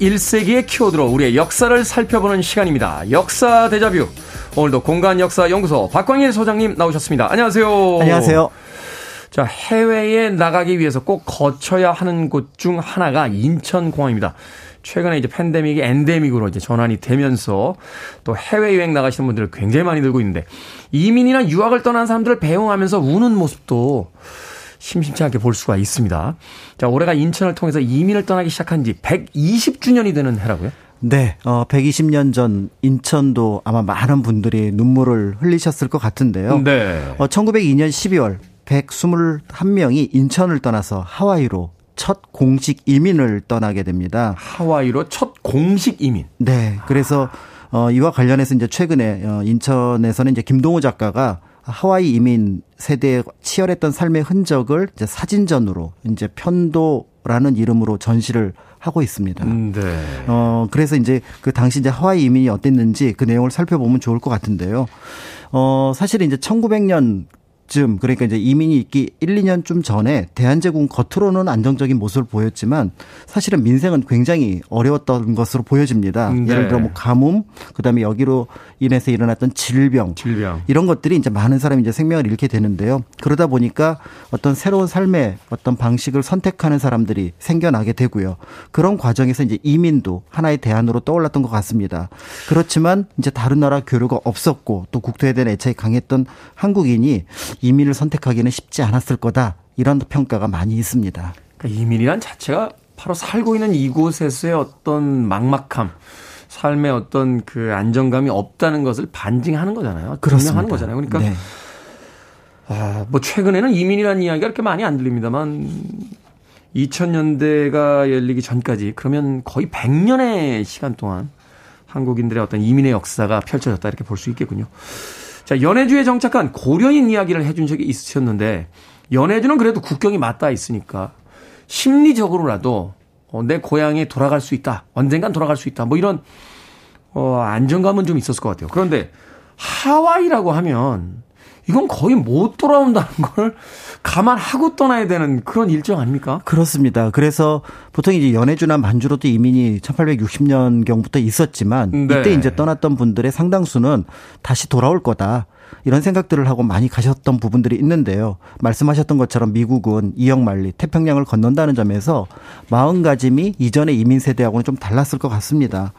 (21세기의) 키워드로 우리의 역사를 살펴보는 시간입니다. 역사 대자뷰. 오늘도 공간 역사 연구소 박광일 소장님 나오셨습니다. 안녕하세요. 안녕하세요. 자, 해외에 나가기 위해서 꼭 거쳐야 하는 곳 중 하나가 인천공항입니다. 최근에 이제 팬데믹이 엔데믹으로 이제 전환이 되면서 또 해외 여행 나가시는 분들을 굉장히 많이 들고 있는데 이민이나 유학을 떠난 사람들을 배웅하면서 우는 모습도 심심치 않게 볼 수가 있습니다. 자, 올해가 인천을 통해서 이민을 떠나기 시작한 지 120주년이 되는 해라고요? 네, 어, 120년 전 인천도 아마 많은 분들이 눈물을 흘리셨을 것 같은데요. 네. 어, 1902년 12월 121명이 인천을 떠나서 하와이로 첫 공식 이민을 떠나게 됩니다. 하와이로 첫 공식 이민. 네. 그래서 어 이와 관련해서 이제 최근에 어 인천에서는 이제 김동호 작가가 하와이 이민 세대의 치열했던 삶의 흔적을 이제 사진전으로 이제 편도라는 이름으로 전시를 하고 있습니다. 음, 네. 어 그래서 이제 그 당시 이제 하와이 이민이 어땠는지 그 내용을 살펴보면 좋을 것 같은데요. 어 사실은 이제 1900년 쯤 그러니까 이제 이민이 있기 1, 2년쯤 전에 대한제국 겉으로는 안정적인 모습을 보였지만 사실은 민생은 굉장히 어려웠던 것으로 보여집니다. 네. 예를 들어 뭐 가뭄, 그다음에 여기로 인해서 일어났던 질병, 질병. 이런 것들이 이제 많은 사람이 이제 생명을 잃게 되는데요. 그러다 보니까 어떤 새로운 삶의 어떤 방식을 선택하는 사람들이 생겨나게 되고요. 그런 과정에서 이제 이민도 하나의 대안으로 떠올랐던 것 같습니다. 그렇지만 이제 다른 나라 교류가 없었고 또 국토에 대한 애착이 강했던 한국인이 이민을 선택하기는 쉽지 않았을 거다. 이런 평가가 많이 있습니다. 그러니까 이민이란 자체가 바로 살고 있는 이곳에서의 어떤 막막함, 삶의 어떤 그 안정감이 없다는 것을 반증하는 거잖아요. 증명하는 거잖아요. 그러니까 네. 아, 뭐 최근에는 이민이라는 이야기가 그렇게 많이 안 들립니다만 2000년대가 열리기 전까지 그러면 거의 100년의 시간 동안 한국인들의 어떤 이민의 역사가 펼쳐졌다 이렇게 볼 수 있겠군요. 자, 연해주에 정착한 고려인 이야기를 해준 적이 있으셨는데 연해주는 그래도 국경이 맞닿아 있으니까 심리적으로라도 어, 내 고향에 돌아갈 수 있다. 언젠간 돌아갈 수 있다. 뭐 이런 어, 안정감은 좀 있었을 것 같아요. 그런데 하와이라고 하면 이건 거의 못 돌아온다는 걸 감안하고 떠나야 되는 그런 일정 아닙니까? 그렇습니다. 그래서 보통 이제 연해주나 만주로도 이민이 1860년경부터 있었지만 네. 이때 이제 떠났던 분들의 상당수는 다시 돌아올 거다. 이런 생각들을 하고 많이 가셨던 부분들이 있는데요. 말씀하셨던 것처럼 미국은 이역 만리 태평양을 건넌다는 점에서 마음가짐이 이전의 이민 세대하고는 좀 달랐을 것 같습니다.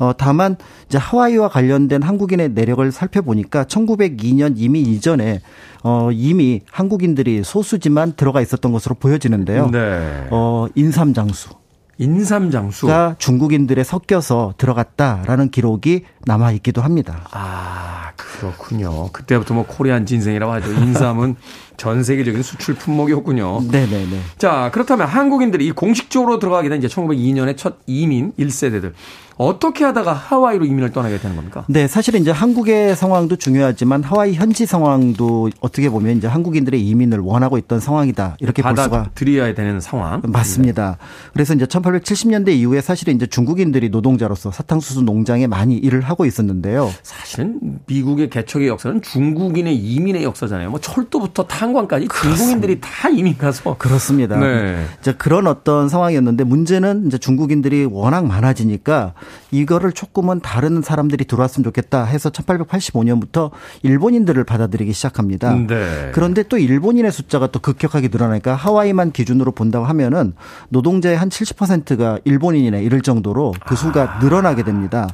어, 다만 이제 하와이와 관련된 한국인의 내력을 살펴보니까 1902년 이미 이전에 어, 이미 한국인들이 소수지만 들어가 있었던 것으로 보여지는데요. 네. 어, 인삼장수. 인삼장수. 가 중국인들에 섞여서 들어갔다라는 기록이 남아 있기도 합니다. 아, 그렇군요. 그때부터 뭐 코리안 진생이라고 하죠. 인삼은 (laughs) 전 세계적인 수출 품목이었군요. 네네네. 자, 그렇다면 한국인들이 이 공식적으로 들어가게 된 이제 1902년의 첫 이민 1세대들. 어떻게 하다가 하와이로 이민을 떠나게 되는 겁니까? 네, 사실은 이제 한국의 상황도 중요하지만 하와이 현지 상황도 어떻게 보면 이제 한국인들의 이민을 원하고 있던 상황이다. 이렇게 볼 수가 받아들여야 되는 상황. 맞습니다. 그래서 이제 1870년대 이후에 사실은 이제 중국인들이 노동자로서 사탕수수 농장에 많이 일을 하고 있었는데요. 사실은 미국 의 개척의 역사는 중국인의 이민의 역사잖아요. 뭐 철도부터 탄광까지 중국인들이 다 이민 가서 그렇습니다. 네. 이제 그런 어떤 상황이었는데 문제는 이제 중국인들이 워낙 많아지니까 이거를 조금은 다른 사람들이 들어왔으면 좋겠다 해서 1885년부터 일본인들을 받아들이기 시작합니다. 네. 그런데 또 일본인의 숫자가 또 급격하게 늘어나니까 하와이만 기준으로 본다고 하면은 노동자의 한 70%가 일본인이네 이럴 정도로 그 수가 늘어나게 됩니다.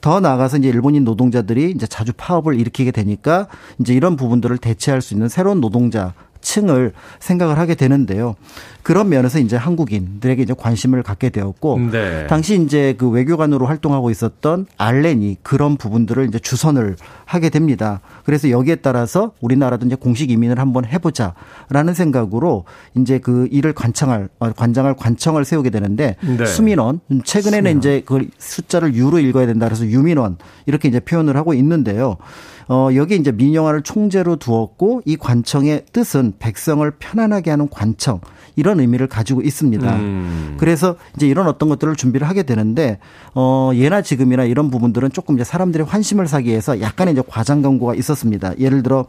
더 나아가서 이제 일본인 노동자들이 이제 자주 파업 을 일으키게 되니까 이제 이런 부분들을 대체할 수 있는 새로운 노동자 층을 생각을 하게 되는데요. 그런 면에서 이제 한국인들에게 이제 관심을 갖게 되었고 네. 당시 이제 그 외교관으로 활동하고 있었던 알렌이 그런 부분들을 이제 주선을 하게 됩니다. 그래서 여기에 따라서 우리나라도 이제 공식 이민을 한번 해보자라는 생각으로 이제 그 일을 관청할 어, 관장할 관청을 세우게 되는데 네. 수민원 최근에는 이제 그 숫자를 유로 읽어야 된다 그래서 유민원 이렇게 이제 표현을 하고 있는데요. 어, 여기 이제 민영화를 총재로 두었고 이 관청의 뜻은 백성을 편안하게 하는 관청 이런 의미를 가지고 있습니다. 음. 그래서 이제 이런 어떤 것들을 준비를 하게 되는데 어 예나 지금이나 이런 부분들은 조금 이제 사람들의 환심을 사기 위해서 약간의 이제 과장 광고가 있었습니다. 예를 들어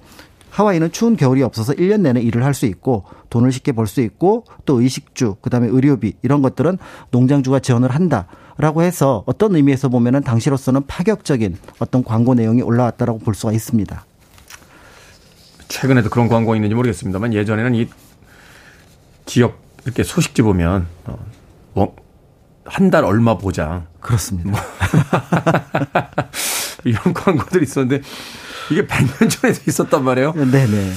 하와이는 추운 겨울이 없어서 1년 내내 일을 할 수 있고 돈을 쉽게 벌 수 있고 또 의식주 그다음에 의료비 이런 것들은 농장주가 지원을 한다. 라고 해서 어떤 의미에서 보면은 당시로서는 파격적인 어떤 광고 내용이 올라왔다라고 볼 수가 있습니다. 최근에도 그런 광고가 있는지 모르겠습니다만 예전에는 이 지역 이렇게 소식지 보면 어, 한달 얼마 보장 그렇습니다. (laughs) 이런 광고들이 있었는데 이게 100년 전에도 있었단 말이에요. 네네.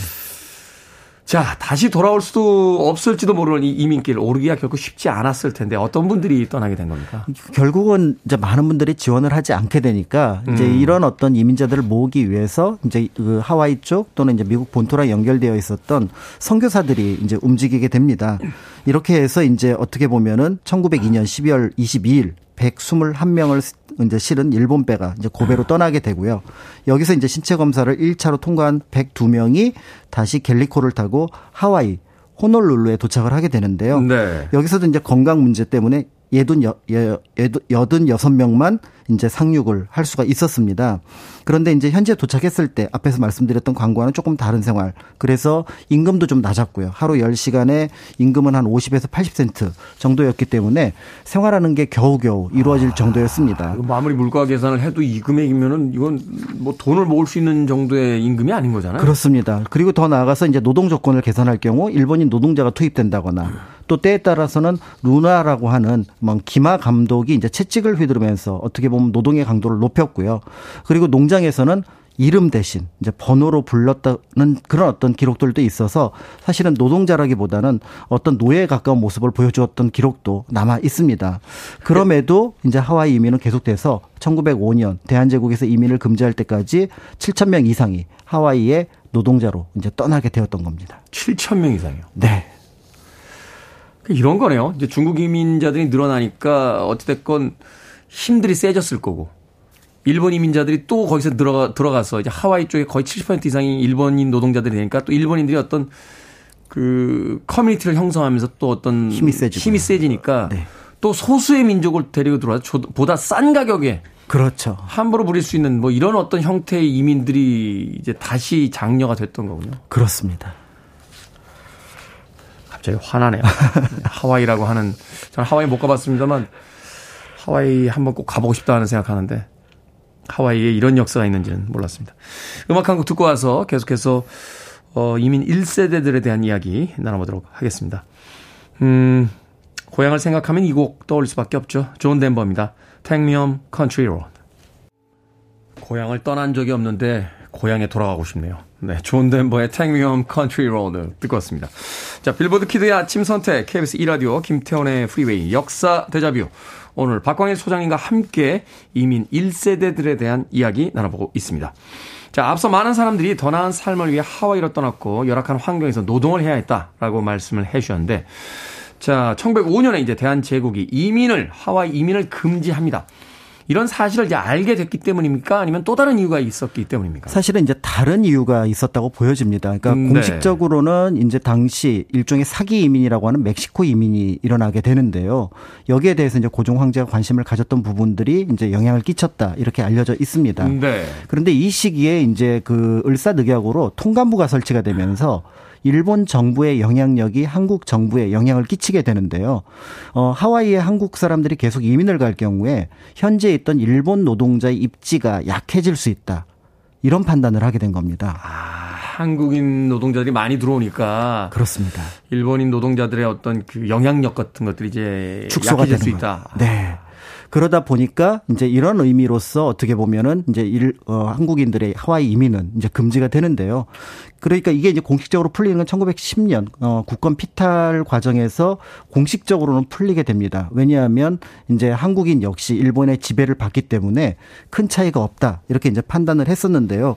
자, 다시 돌아올 수도 없을지도 모르는 이 이민길 오르기가 결코 쉽지 않았을 텐데 어떤 분들이 떠나게 된 겁니까? 결국은 이제 많은 분들이 지원을 하지 않게 되니까 이제 음. 이런 어떤 이민자들을 모으기 위해서 이제 그 하와이 쪽 또는 이제 미국 본토랑 연결되어 있었던 선교사들이 이제 움직이게 됩니다. 이렇게 해서 이제 어떻게 보면은 1902년 12월 22일 121명을 이제 실은 일본 배가 이제 고베로 떠나게 되고요. 여기서 이제 신체 검사를 1차로 통과한 102명이 다시 갤리코를 타고 하와이 호놀룰루에 도착을 하게 되는데요. 네. 여기서도 이제 건강 문제 때문에 예든 여, 여, 여든 여섯 명만 이제 상륙을 할 수가 있었습니다. 그런데 이제 현재 도착했을 때 앞에서 말씀드렸던 광고와는 조금 다른 생활. 그래서 임금도 좀 낮았고요. 하루 10시간에 임금은 한 50에서 80센트 정도였기 때문에 생활하는 게 겨우겨우 이루어질 정도였습니다. 이거 아무리 물가 계산을 해도 이 금액이면은 이건 뭐 돈을 모을 수 있는 정도의 임금이 아닌 거잖아요. 그렇습니다. 그리고 더 나아가서 이제 노동 조건을 개선할 경우 일본인 노동자가 투입된다거나 또 때에 따라서는 루나라고 하는 뭐 기마 감독이 이제 채찍을 휘두르면서 어떻게 보면 노동의 강도를 높였고요. 그리고 농장 에서는 이름 대신 이제 번호로 불렀다는 그런 어떤 기록들도 있어서 사실은 노동자라기보다는 어떤 노예에 가까운 모습을 보여주었던 기록도 남아 있습니다. 그럼에도 이제 하와이 이민은 계속돼서 1905년 대한제국에서 이민을 금지할 때까지 7천 명 이상이 하와이의 노동자로 이제 떠나게 되었던 겁니다. 7천 명 이상이요. 네. 이런 거네요. 이제 중국 이민자들이 늘어나니까 어찌됐건 힘들이 세졌을 거고 일본 이민자들이 또 거기서 들어가 들어가서 이제 하와이 쪽에 거의 70% 이상이 일본인 노동자들이 되니까 또 일본인들이 어떤 그 커뮤니티를 형성하면서 또 어떤 힘이 세지고요. 힘이 세지니까 네. 또 소수의 민족을 데리고 들어와서 보다 싼 가격에 그렇죠. 함부로 부릴 수 있는 뭐 이런 어떤 형태의 이민들이 이제 다시 장려가 됐던 거군요. 그렇습니다. 갑자기 화나네요. (laughs) 하와이라고 하는 저는 하와이 못 가봤습니다만 하와이 한번 꼭 가보고 싶다는 생각하는데 하와이에 이런 역사가 있는지는 몰랐습니다. 음악 한 곡 듣고 와서 계속해서 어, 이민 1세대들에 대한 이야기 나눠보도록 하겠습니다. 음, 고향을 생각하면 이 곡 떠올릴 수밖에 없죠. 존 덴버입니다. Take me home, country road. 고향을 떠난 적이 없는데 고향에 돌아가고 싶네요. 네, 존 덴버의 Take Me Home Country Road 듣고 왔습니다. 자, Billboard Kid의 아침 선택, KBS 2라디오, 김태훈의 프리웨이, 역사 데자뷰. 오늘 박광일 소장님과 함께 이민 1세대들에 대한 이야기 나눠보고 있습니다. 자, 앞서 많은 사람들이 더 나은 삶을 위해 하와이로 떠났고 열악한 환경에서 노동을 해야 했다라고 말씀을 해 주셨는데 자, 1905년에 이제 대한제국이 이민을 하와이 이민을 금지합니다. 이런 사실을 이제 알게 됐기 때문입니까? 아니면 또 다른 이유가 있었기 때문입니까? 사실은 이제 다른 이유가 있었다고 보여집니다. 그러니까 음, 네. 공식적으로는 이제 당시 일종의 사기 이민이라고 하는 멕시코 이민이 일어나게 되는데요. 여기에 대해서 이제 고종 황제가 관심을 가졌던 부분들이 이제 영향을 끼쳤다 이렇게 알려져 있습니다. 네. 그런데 이 시기에 이제 그 을사늑약으로 통감부가 설치가 되면서 일본 정부의 영향력이 한국 정부에 영향을 끼치게 되는데요. 어, 하와이에 한국 사람들이 계속 이민을 갈 경우에 현재 있던 일본 노동자의 입지가 약해질 수 있다. 이런 판단을 하게 된 겁니다. 아, 한국인 노동자들이 많이 들어오니까 그렇습니다. 일본인 노동자들의 어떤 그 영향력 같은 것들이 이제 축소가 되는 수 거. 있다. 네. 그러다 보니까 이제 이런 의미로서 어떻게 보면은 이제 일, 어, 한국인들의 하와이 이민은 이제 금지가 되는데요. 그러니까 이게 이제 공식적으로 풀리는 건 1910년 어, 국권 피탈 과정에서 공식적으로는 풀리게 됩니다. 왜냐하면 이제 한국인 역시 일본의 지배를 받기 때문에 큰 차이가 없다 이렇게 이제 판단을 했었는데요.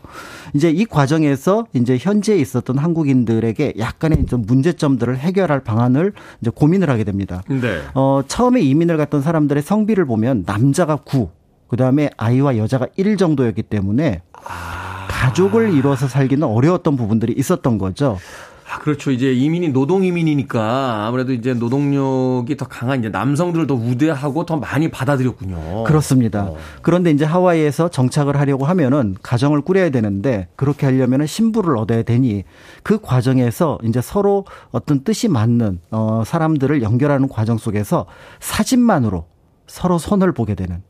이제 이 과정에서 이제 현재 있었던 한국인들에게 약간의 좀 문제점들을 해결할 방안을 이제 고민을 하게 됩니다. 네. 어, 처음에 이민을 갔던 사람들의 성비를 보면 남자가 9, 그 다음에 아이와 여자가 1 정도였기 때문에 가족을 이뤄서 살기는 어려웠던 부분들이 있었던 거죠. 아, 그렇죠. 이제 이민이 노동 이민이니까 아무래도 이제 노동력이 더 강한 이제 남성들을 더 우대하고 더 많이 받아들였군요. 그렇습니다. 어. 그런데 이제 하와이에서 정착을 하려고 하면은 가정을 꾸려야 되는데 그렇게 하려면은 신부를 얻어야 되니 그 과정에서 이제 서로 어떤 뜻이 맞는 어 사람들을 연결하는 과정 속에서 사진만으로 서로 손을 보게 되는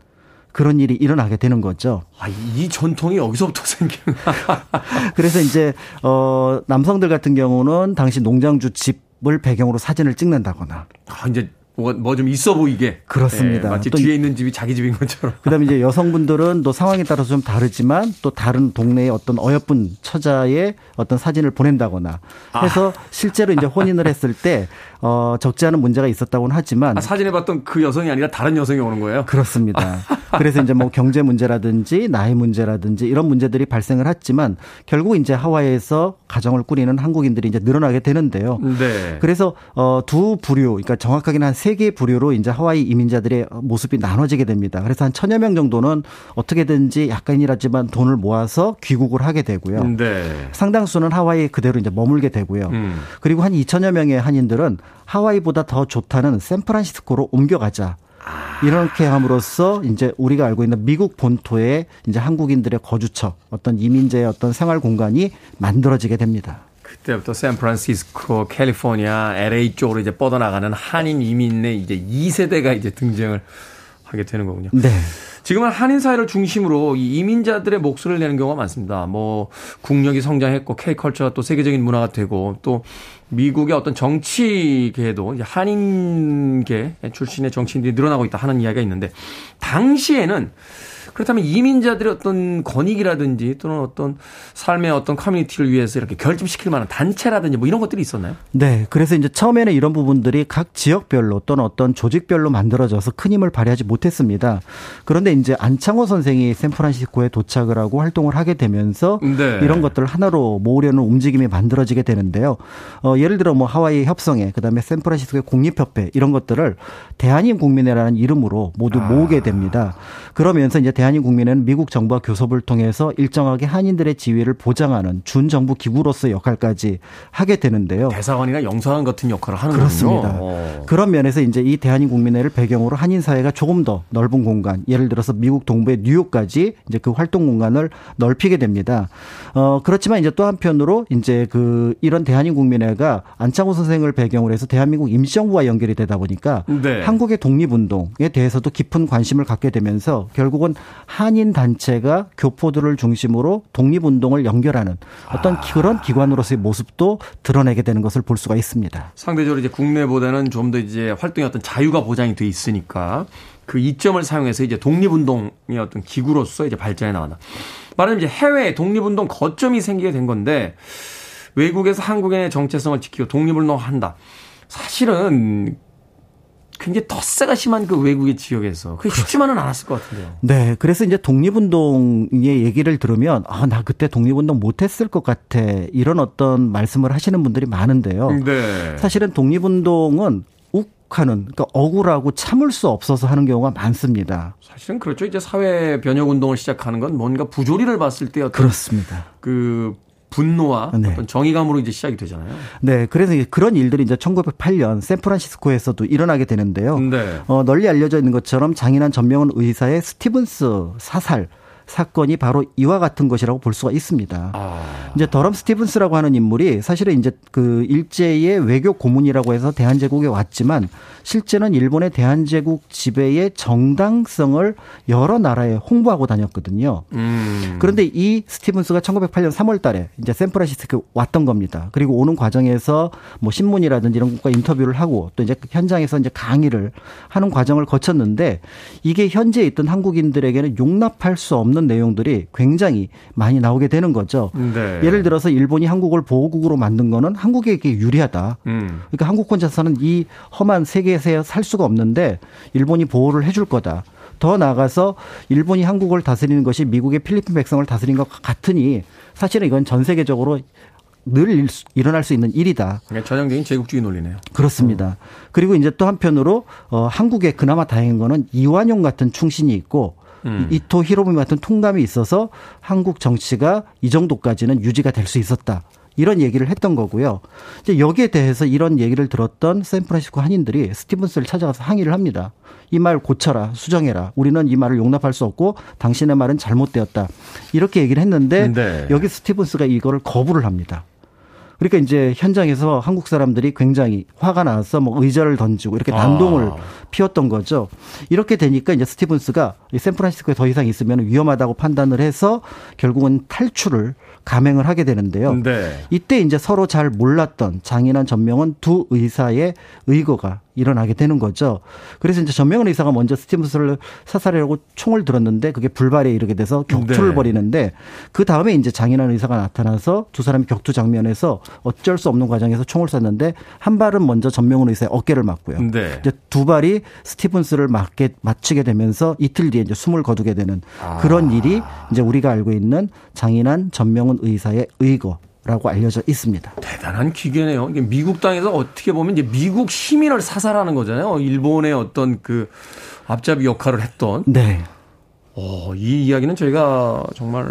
그런 일이 일어나게 되는 거죠. 아, 이 전통이 여기서부터 생기는. (laughs) 그래서 이제 어 남성들 같은 경우는 당시 농장주 집을 배경으로 사진을 찍는다거나 아, 이제 뭐 좀 있어 보이게. 그렇습니다. 예, 마치 또 뒤에 있는 집이 자기 집인 것처럼. (laughs) 그다음에 이제 여성분들은 또 상황에 따라서 좀 다르지만 또 다른 동네의 어떤 어여쁜 처자의 어떤 사진을 보낸다거나 해서 실제로 이제 혼인을 했을 때 어, 적지 않은 문제가 있었다고는 하지만 아, 사진에 봤던 그 여성이 아니라 다른 여성이 오는 거예요? 그렇습니다. (laughs) 그래서 이제 뭐 경제 문제라든지 나이 문제라든지 이런 문제들이 발생을 했지만 결국 이제 하와이에서 가정을 꾸리는 한국인들이 이제 늘어나게 되는데요. 네. 그래서 어두 부류, 그러니까 정확하게는 한 세 개의 부류로 이제 하와이 이민자들의 모습이 나눠지게 됩니다. 그래서 한 천여 명 정도는 어떻게든지 약간이라지만 돈을 모아서 귀국을 하게 되고요. 네. 상당수는 하와이에 그대로 이제 머물게 되고요. 음. 그리고 한 2천여 명의 한인들은 하와이보다 더 좋다는 샌프란시스코로 옮겨가자. 이렇게 함으로써 이제 우리가 알고 있는 미국 본토에 이제 한국인들의 거주처, 어떤 이민자의 어떤 생활 공간이 만들어지게 됩니다. 그때부터 샌프란시스코, 캘리포니아, LA 쪽으로 이제 뻗어나가는 한인 이민의 이제 2세대가 이제 등장을 하게 되는 거군요. 네. 지금은 한인 사회를 중심으로 이 이민자들의 목소리를 내는 경우가 많습니다. 뭐 국력이 성장했고 K컬처가 또 세계적인 문화가 되고 또 미국의 어떤 정치계에도 한인계 출신의 정치인들이 늘어나고 있다 하는 이야기가 있는데 당시에는 그렇다면 이민자들의 어떤 권익이라든지 또는 어떤 삶의 어떤 커뮤니티를 위해서 이렇게 결집시킬 만한 단체라든지 뭐 이런 것들이 있었나요? 네. 그래서 이제 처음에는 이런 부분들이 각 지역별로 또는 어떤 조직별로 만들어져서 큰 힘을 발휘하지 못했습니다. 그런데 이제 안창호 선생이 샌프란시스코에 도착을 하고 활동을 하게 되면서 네. 이런 것들을 하나로 모으려는 움직임이 만들어지게 되는데요. 어, 예를 들어 뭐 하와이 협성회, 그다음에 샌프란시스코의 국립협회 이런 것들을 대한인 국민회라는 이름으로 모두 모으게 됩니다. 그러면서 이제 대한 대한민 국민은 미국 정부와 교섭을 통해서 일정하게 한인들의 지위를 보장하는 준정부 기구로서의 역할까지 하게 되는데요. 대사관이나 영사관 같은 역할을 하는 그렇습니다. 거군요. 그런 면에서 이제 이 대한민 국민회를 배경으로 한인 사회가 조금 더 넓은 공간, 예를 들어서 미국 동부의 뉴욕까지 이제 그 활동 공간을 넓히게 됩니다. 어 그렇지만 이제 또 한편으로 이제 그 이런 대한민 국민회가 안창호 선생을 배경으로 해서 대한민국 임시정부와 연결이 되다 보니까 네. 한국의 독립운동에 대해서도 깊은 관심을 갖게 되면서 결국은 한인 단체가 교포들을 중심으로 독립운동을 연결하는 어떤 그런 기관으로서의 모습도 드러내게 되는 것을 볼 수가 있습니다. 상대적으로 이제 국내보다는 좀 더 이제 활동의 어떤 자유가 보장이 돼 있으니까 그 이점을 사용해서 이제 독립운동의 어떤 기구로서 이제 발전해 나간다. 말하자면 이제 해외 독립운동 거점이 생기게 된 건데 외국에서 한국의 정체성을 지키고 독립운동을 한다. 사실은 굉장히 덧세가 심한 그 외국의 지역에서 그게 쉽지만은 않았을 것 같은데요. 네. 그래서 이제 독립운동의 얘기를 들으면, 아, 나 그때 독립운동 못했을 것 같아. 이런 어떤 말씀을 하시는 분들이 많은데요. 네. 사실은 독립운동은 욱하는, 그러니까 억울하고 참을 수 없어서 하는 경우가 많습니다. 사실은 그렇죠. 이제 사회 변혁 운동을 시작하는 건 뭔가 부조리를 봤을 때 어떤 그렇습니다. 그 분노와 네. 어떤 정의감으로 이제 시작이 되잖아요. 네. 그래서 그런 일들이 이제 1908년 샌프란시스코에서도 일어나게 되는데요. 네. 어, 널리 알려져 있는 것처럼 장인한 전명은 의사의 스티븐스 사살 사건이 바로 이와 같은 것이라고 볼 수가 있습니다. 아. 이제 더럼 스티븐스라고 하는 인물이 사실은 이제 그 일제의 외교 고문이라고 해서 대한제국에 왔지만 실제는 일본의 대한제국 지배의 정당성을 여러 나라에 홍보하고 다녔거든요. 음. 그런데 이 스티븐스가 1908년 3월 달에 이제 샌프란시스코에 왔던 겁니다. 그리고 오는 과정에서 뭐 신문이라든지 이런 것과 인터뷰를 하고 또 이제 현장에서 이제 강의를 하는 과정을 거쳤는데 이게 현재 있던 한국인들에게는 용납할 수 없는 내용들이 굉장히 많이 나오게 되는 거죠. 네. 예를 들어서 일본이 한국을 보호국으로 만든 거는 한국에게 유리하다. 음. 그러니까 한국 혼자서는 이 험한 세계에서 살 수가 없는데 일본이 보호를 해줄 거다. 더 나아가서 일본이 한국을 다스리는 것이 미국의 필리핀 백성을 다스린 것 같으니 사실은 이건 전 세계적으로 늘 일- 일어날 수 있는 일이다. 그러니까 전형적인 제국주의 논리네요. 그렇습니다. 그리고 이제 또 한편으로 어, 한국에 그나마 다행인 거는 이완용 같은 충신이 있고 음. 이토 히로부미 같은 통감이 있어서 한국 정치가 이 정도까지는 유지가 될 수 있었다. 이런 얘기를 했던 거고요. 이제 여기에 대해서 이런 얘기를 들었던 샌프란시스코 한인들이 스티븐스를 찾아가서 항의를 합니다. 이 말 고쳐라, 수정해라. 우리는 이 말을 용납할 수 없고 당신의 말은 잘못되었다. 이렇게 얘기를 했는데 네. 여기 스티븐스가 이거를 거부를 합니다. 그러니까 이제 현장에서 한국 사람들이 굉장히 화가 나서 뭐 의자를 던지고 이렇게 난동을 아. 피웠던 거죠. 이렇게 되니까 이제 스티븐스가 이 샌프란시스코에 더 이상 있으면 위험하다고 판단을 해서 결국은 탈출을 감행을 하게 되는데요. 네. 이때 이제 서로 잘 몰랐던 장인한 전명은 두 의사의 의거가 일어나게 되는 거죠. 그래서 이제 전명은 의사가 먼저 스티븐스를 사살하려고 총을 들었는데 그게 불발에 이르게 돼서 격투를 네. 벌이는데 그 다음에 이제 장인한 의사가 나타나서 두 사람이 격투 장면에서 어쩔 수 없는 과정에서 총을 쐈는데 한 발은 먼저 전명은 의사의 어깨를 맞고요. 네. 이제 두 발이 스티븐스를 맞게 맞추게 되면서 이틀 뒤에 이제 숨을 거두게 되는 아. 그런 일이 이제 우리가 알고 있는 장인한 전명은 의사의 의거 라고 알려져 있습니다. 대단한 기계네요. 이게 미국 땅에서 어떻게 보면 이제 미국 시민을 사살하는 거잖아요. 일본의 어떤 그 앞잡이 역할을 했던. 네. 어, 이 이야기는 저희가 정말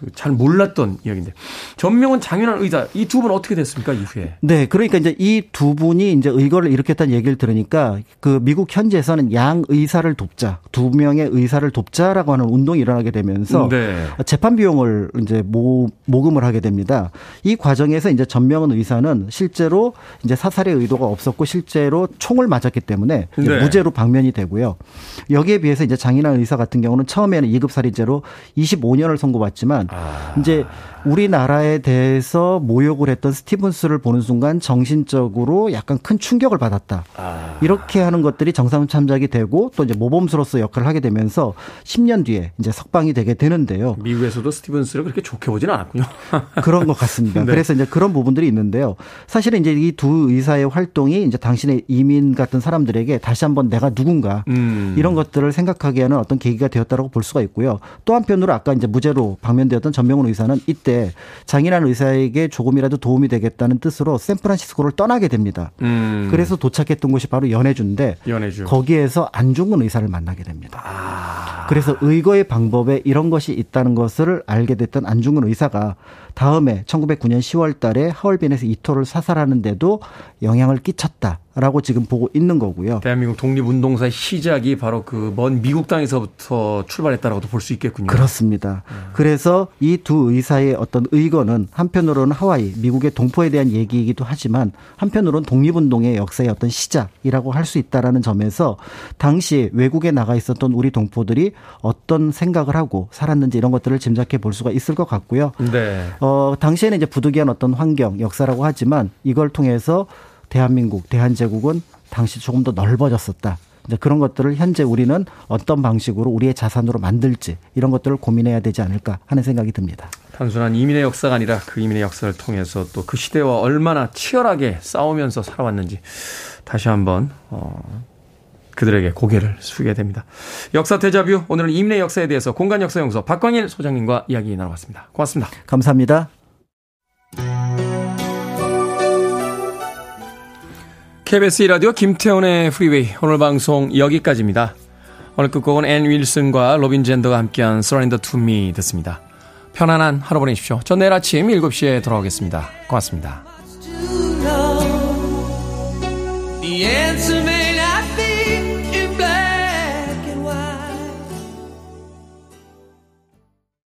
그잘 몰랐던 이야기인데. 전명은 장윤환 의사 이 두 분 어떻게 됐습니까 이후에? 네, 그러니까 이제 이 두 분이 이제 의거를 일으켰다는 얘기를 들으니까 그 미국 현지에서는 양 의사를 돕자, 두 명의 의사를 돕자라고 하는 운동이 일어나게 되면서 네. 재판 비용을 이제 모, 모금을 하게 됩니다. 이 과정에서 이제 전명은 의사는 실제로 이제 사살의 의도가 없었고 실제로 총을 맞았기 때문에 네. 무죄로 방면이 되고요. 여기에 비해서 이제 장인환 의사 같은 경우는 처음에는 2급 살인죄로 25년을 선고받지만 이제 우리나라에 대해서 모욕을 했던 스티븐스를 보는 순간 정신적으로 약간 큰 충격을 받았다. 이렇게 하는 것들이 정상 참작이 되고 또 이제 모범수로서 역할을 하게 되면서 10년 뒤에 이제 석방이 되게 되는데요. 미국에서도 스티븐스를 그렇게 좋게 보지는 않았군요. (laughs) 그런 것 같습니다. 네. 그래서 이제 그런 부분들이 있는데요. 사실은 이제 이 두 의사의 활동이 이제 당신의 이민 같은 사람들에게 다시 한번 내가 누군가 음. 이런 것들을 생각하게 하는 어떤 계기가 되었다라고 볼 수가 있고요. 또 한편으로 아까 이제 무죄로 방면되 었 말씀드렸던 전명훈 의사는 이때 장인환 의사에게 조금이라도 도움이 되겠다는 뜻으로 샌프란시스코를 떠나게 됩니다. 음. 그래서 도착했던 곳이 바로 연해주인데 연해주. 거기에서 안중근 의사를 만나게 됩니다. 아. 그래서 의거의 방법에 이런 것이 있다는 것을 알게 됐던 안중근 의사가 다음에 1909년 10월 달에 하얼빈에서 이토를 사살하는데도 영향을 끼쳤다라고 지금 보고 있는 거고요. 대한민국 독립운동사의 시작이 바로 그 먼 미국 땅에서부터 출발했다라고도 볼 수 있겠군요. 그렇습니다. 그래서 이 두 의사의 어떤 의거는 한편으로는 하와이, 미국의 동포에 대한 얘기이기도 하지만 한편으로는 독립운동의 역사의 어떤 시작이라고 할 수 있다라는 점에서 당시 외국에 나가 있었던 우리 동포들이 어떤 생각을 하고 살았는지 이런 것들을 짐작해 볼 수가 있을 것 같고요. 네. 어, 당시에는 이제 부득이한 어떤 환경, 역사라고 하지만 이걸 통해서 대한민국, 대한제국은 당시 조금 더 넓어졌었다. 이제 그런 것들을 현재 우리는 어떤 방식으로 우리의 자산으로 만들지 이런 것들을 고민해야 되지 않을까 하는 생각이 듭니다. 단순한 이민의 역사가 아니라 그 이민의 역사를 통해서 또 그 시대와 얼마나 치열하게 싸우면서 살아왔는지 다시 한번 어, 그들에게 고개를 숙이게 됩니다. 역사 데자뷰 오늘은 이민의 역사에 대해서 공간 역사 연구소 박광일 소장님과 이야기 나눠봤습니다. 고맙습니다. 감사합니다. KBS 1라디오 김태훈의 프리웨이 오늘 방송 여기까지입니다. 오늘 끝곡은 앤 윌슨과 로빈 잰더가 함께한 Surrender to Me 듣습니다. 편안한 하루 보내십시오. 전 내일 아침 7시에 돌아오겠습니다. 고맙습니다.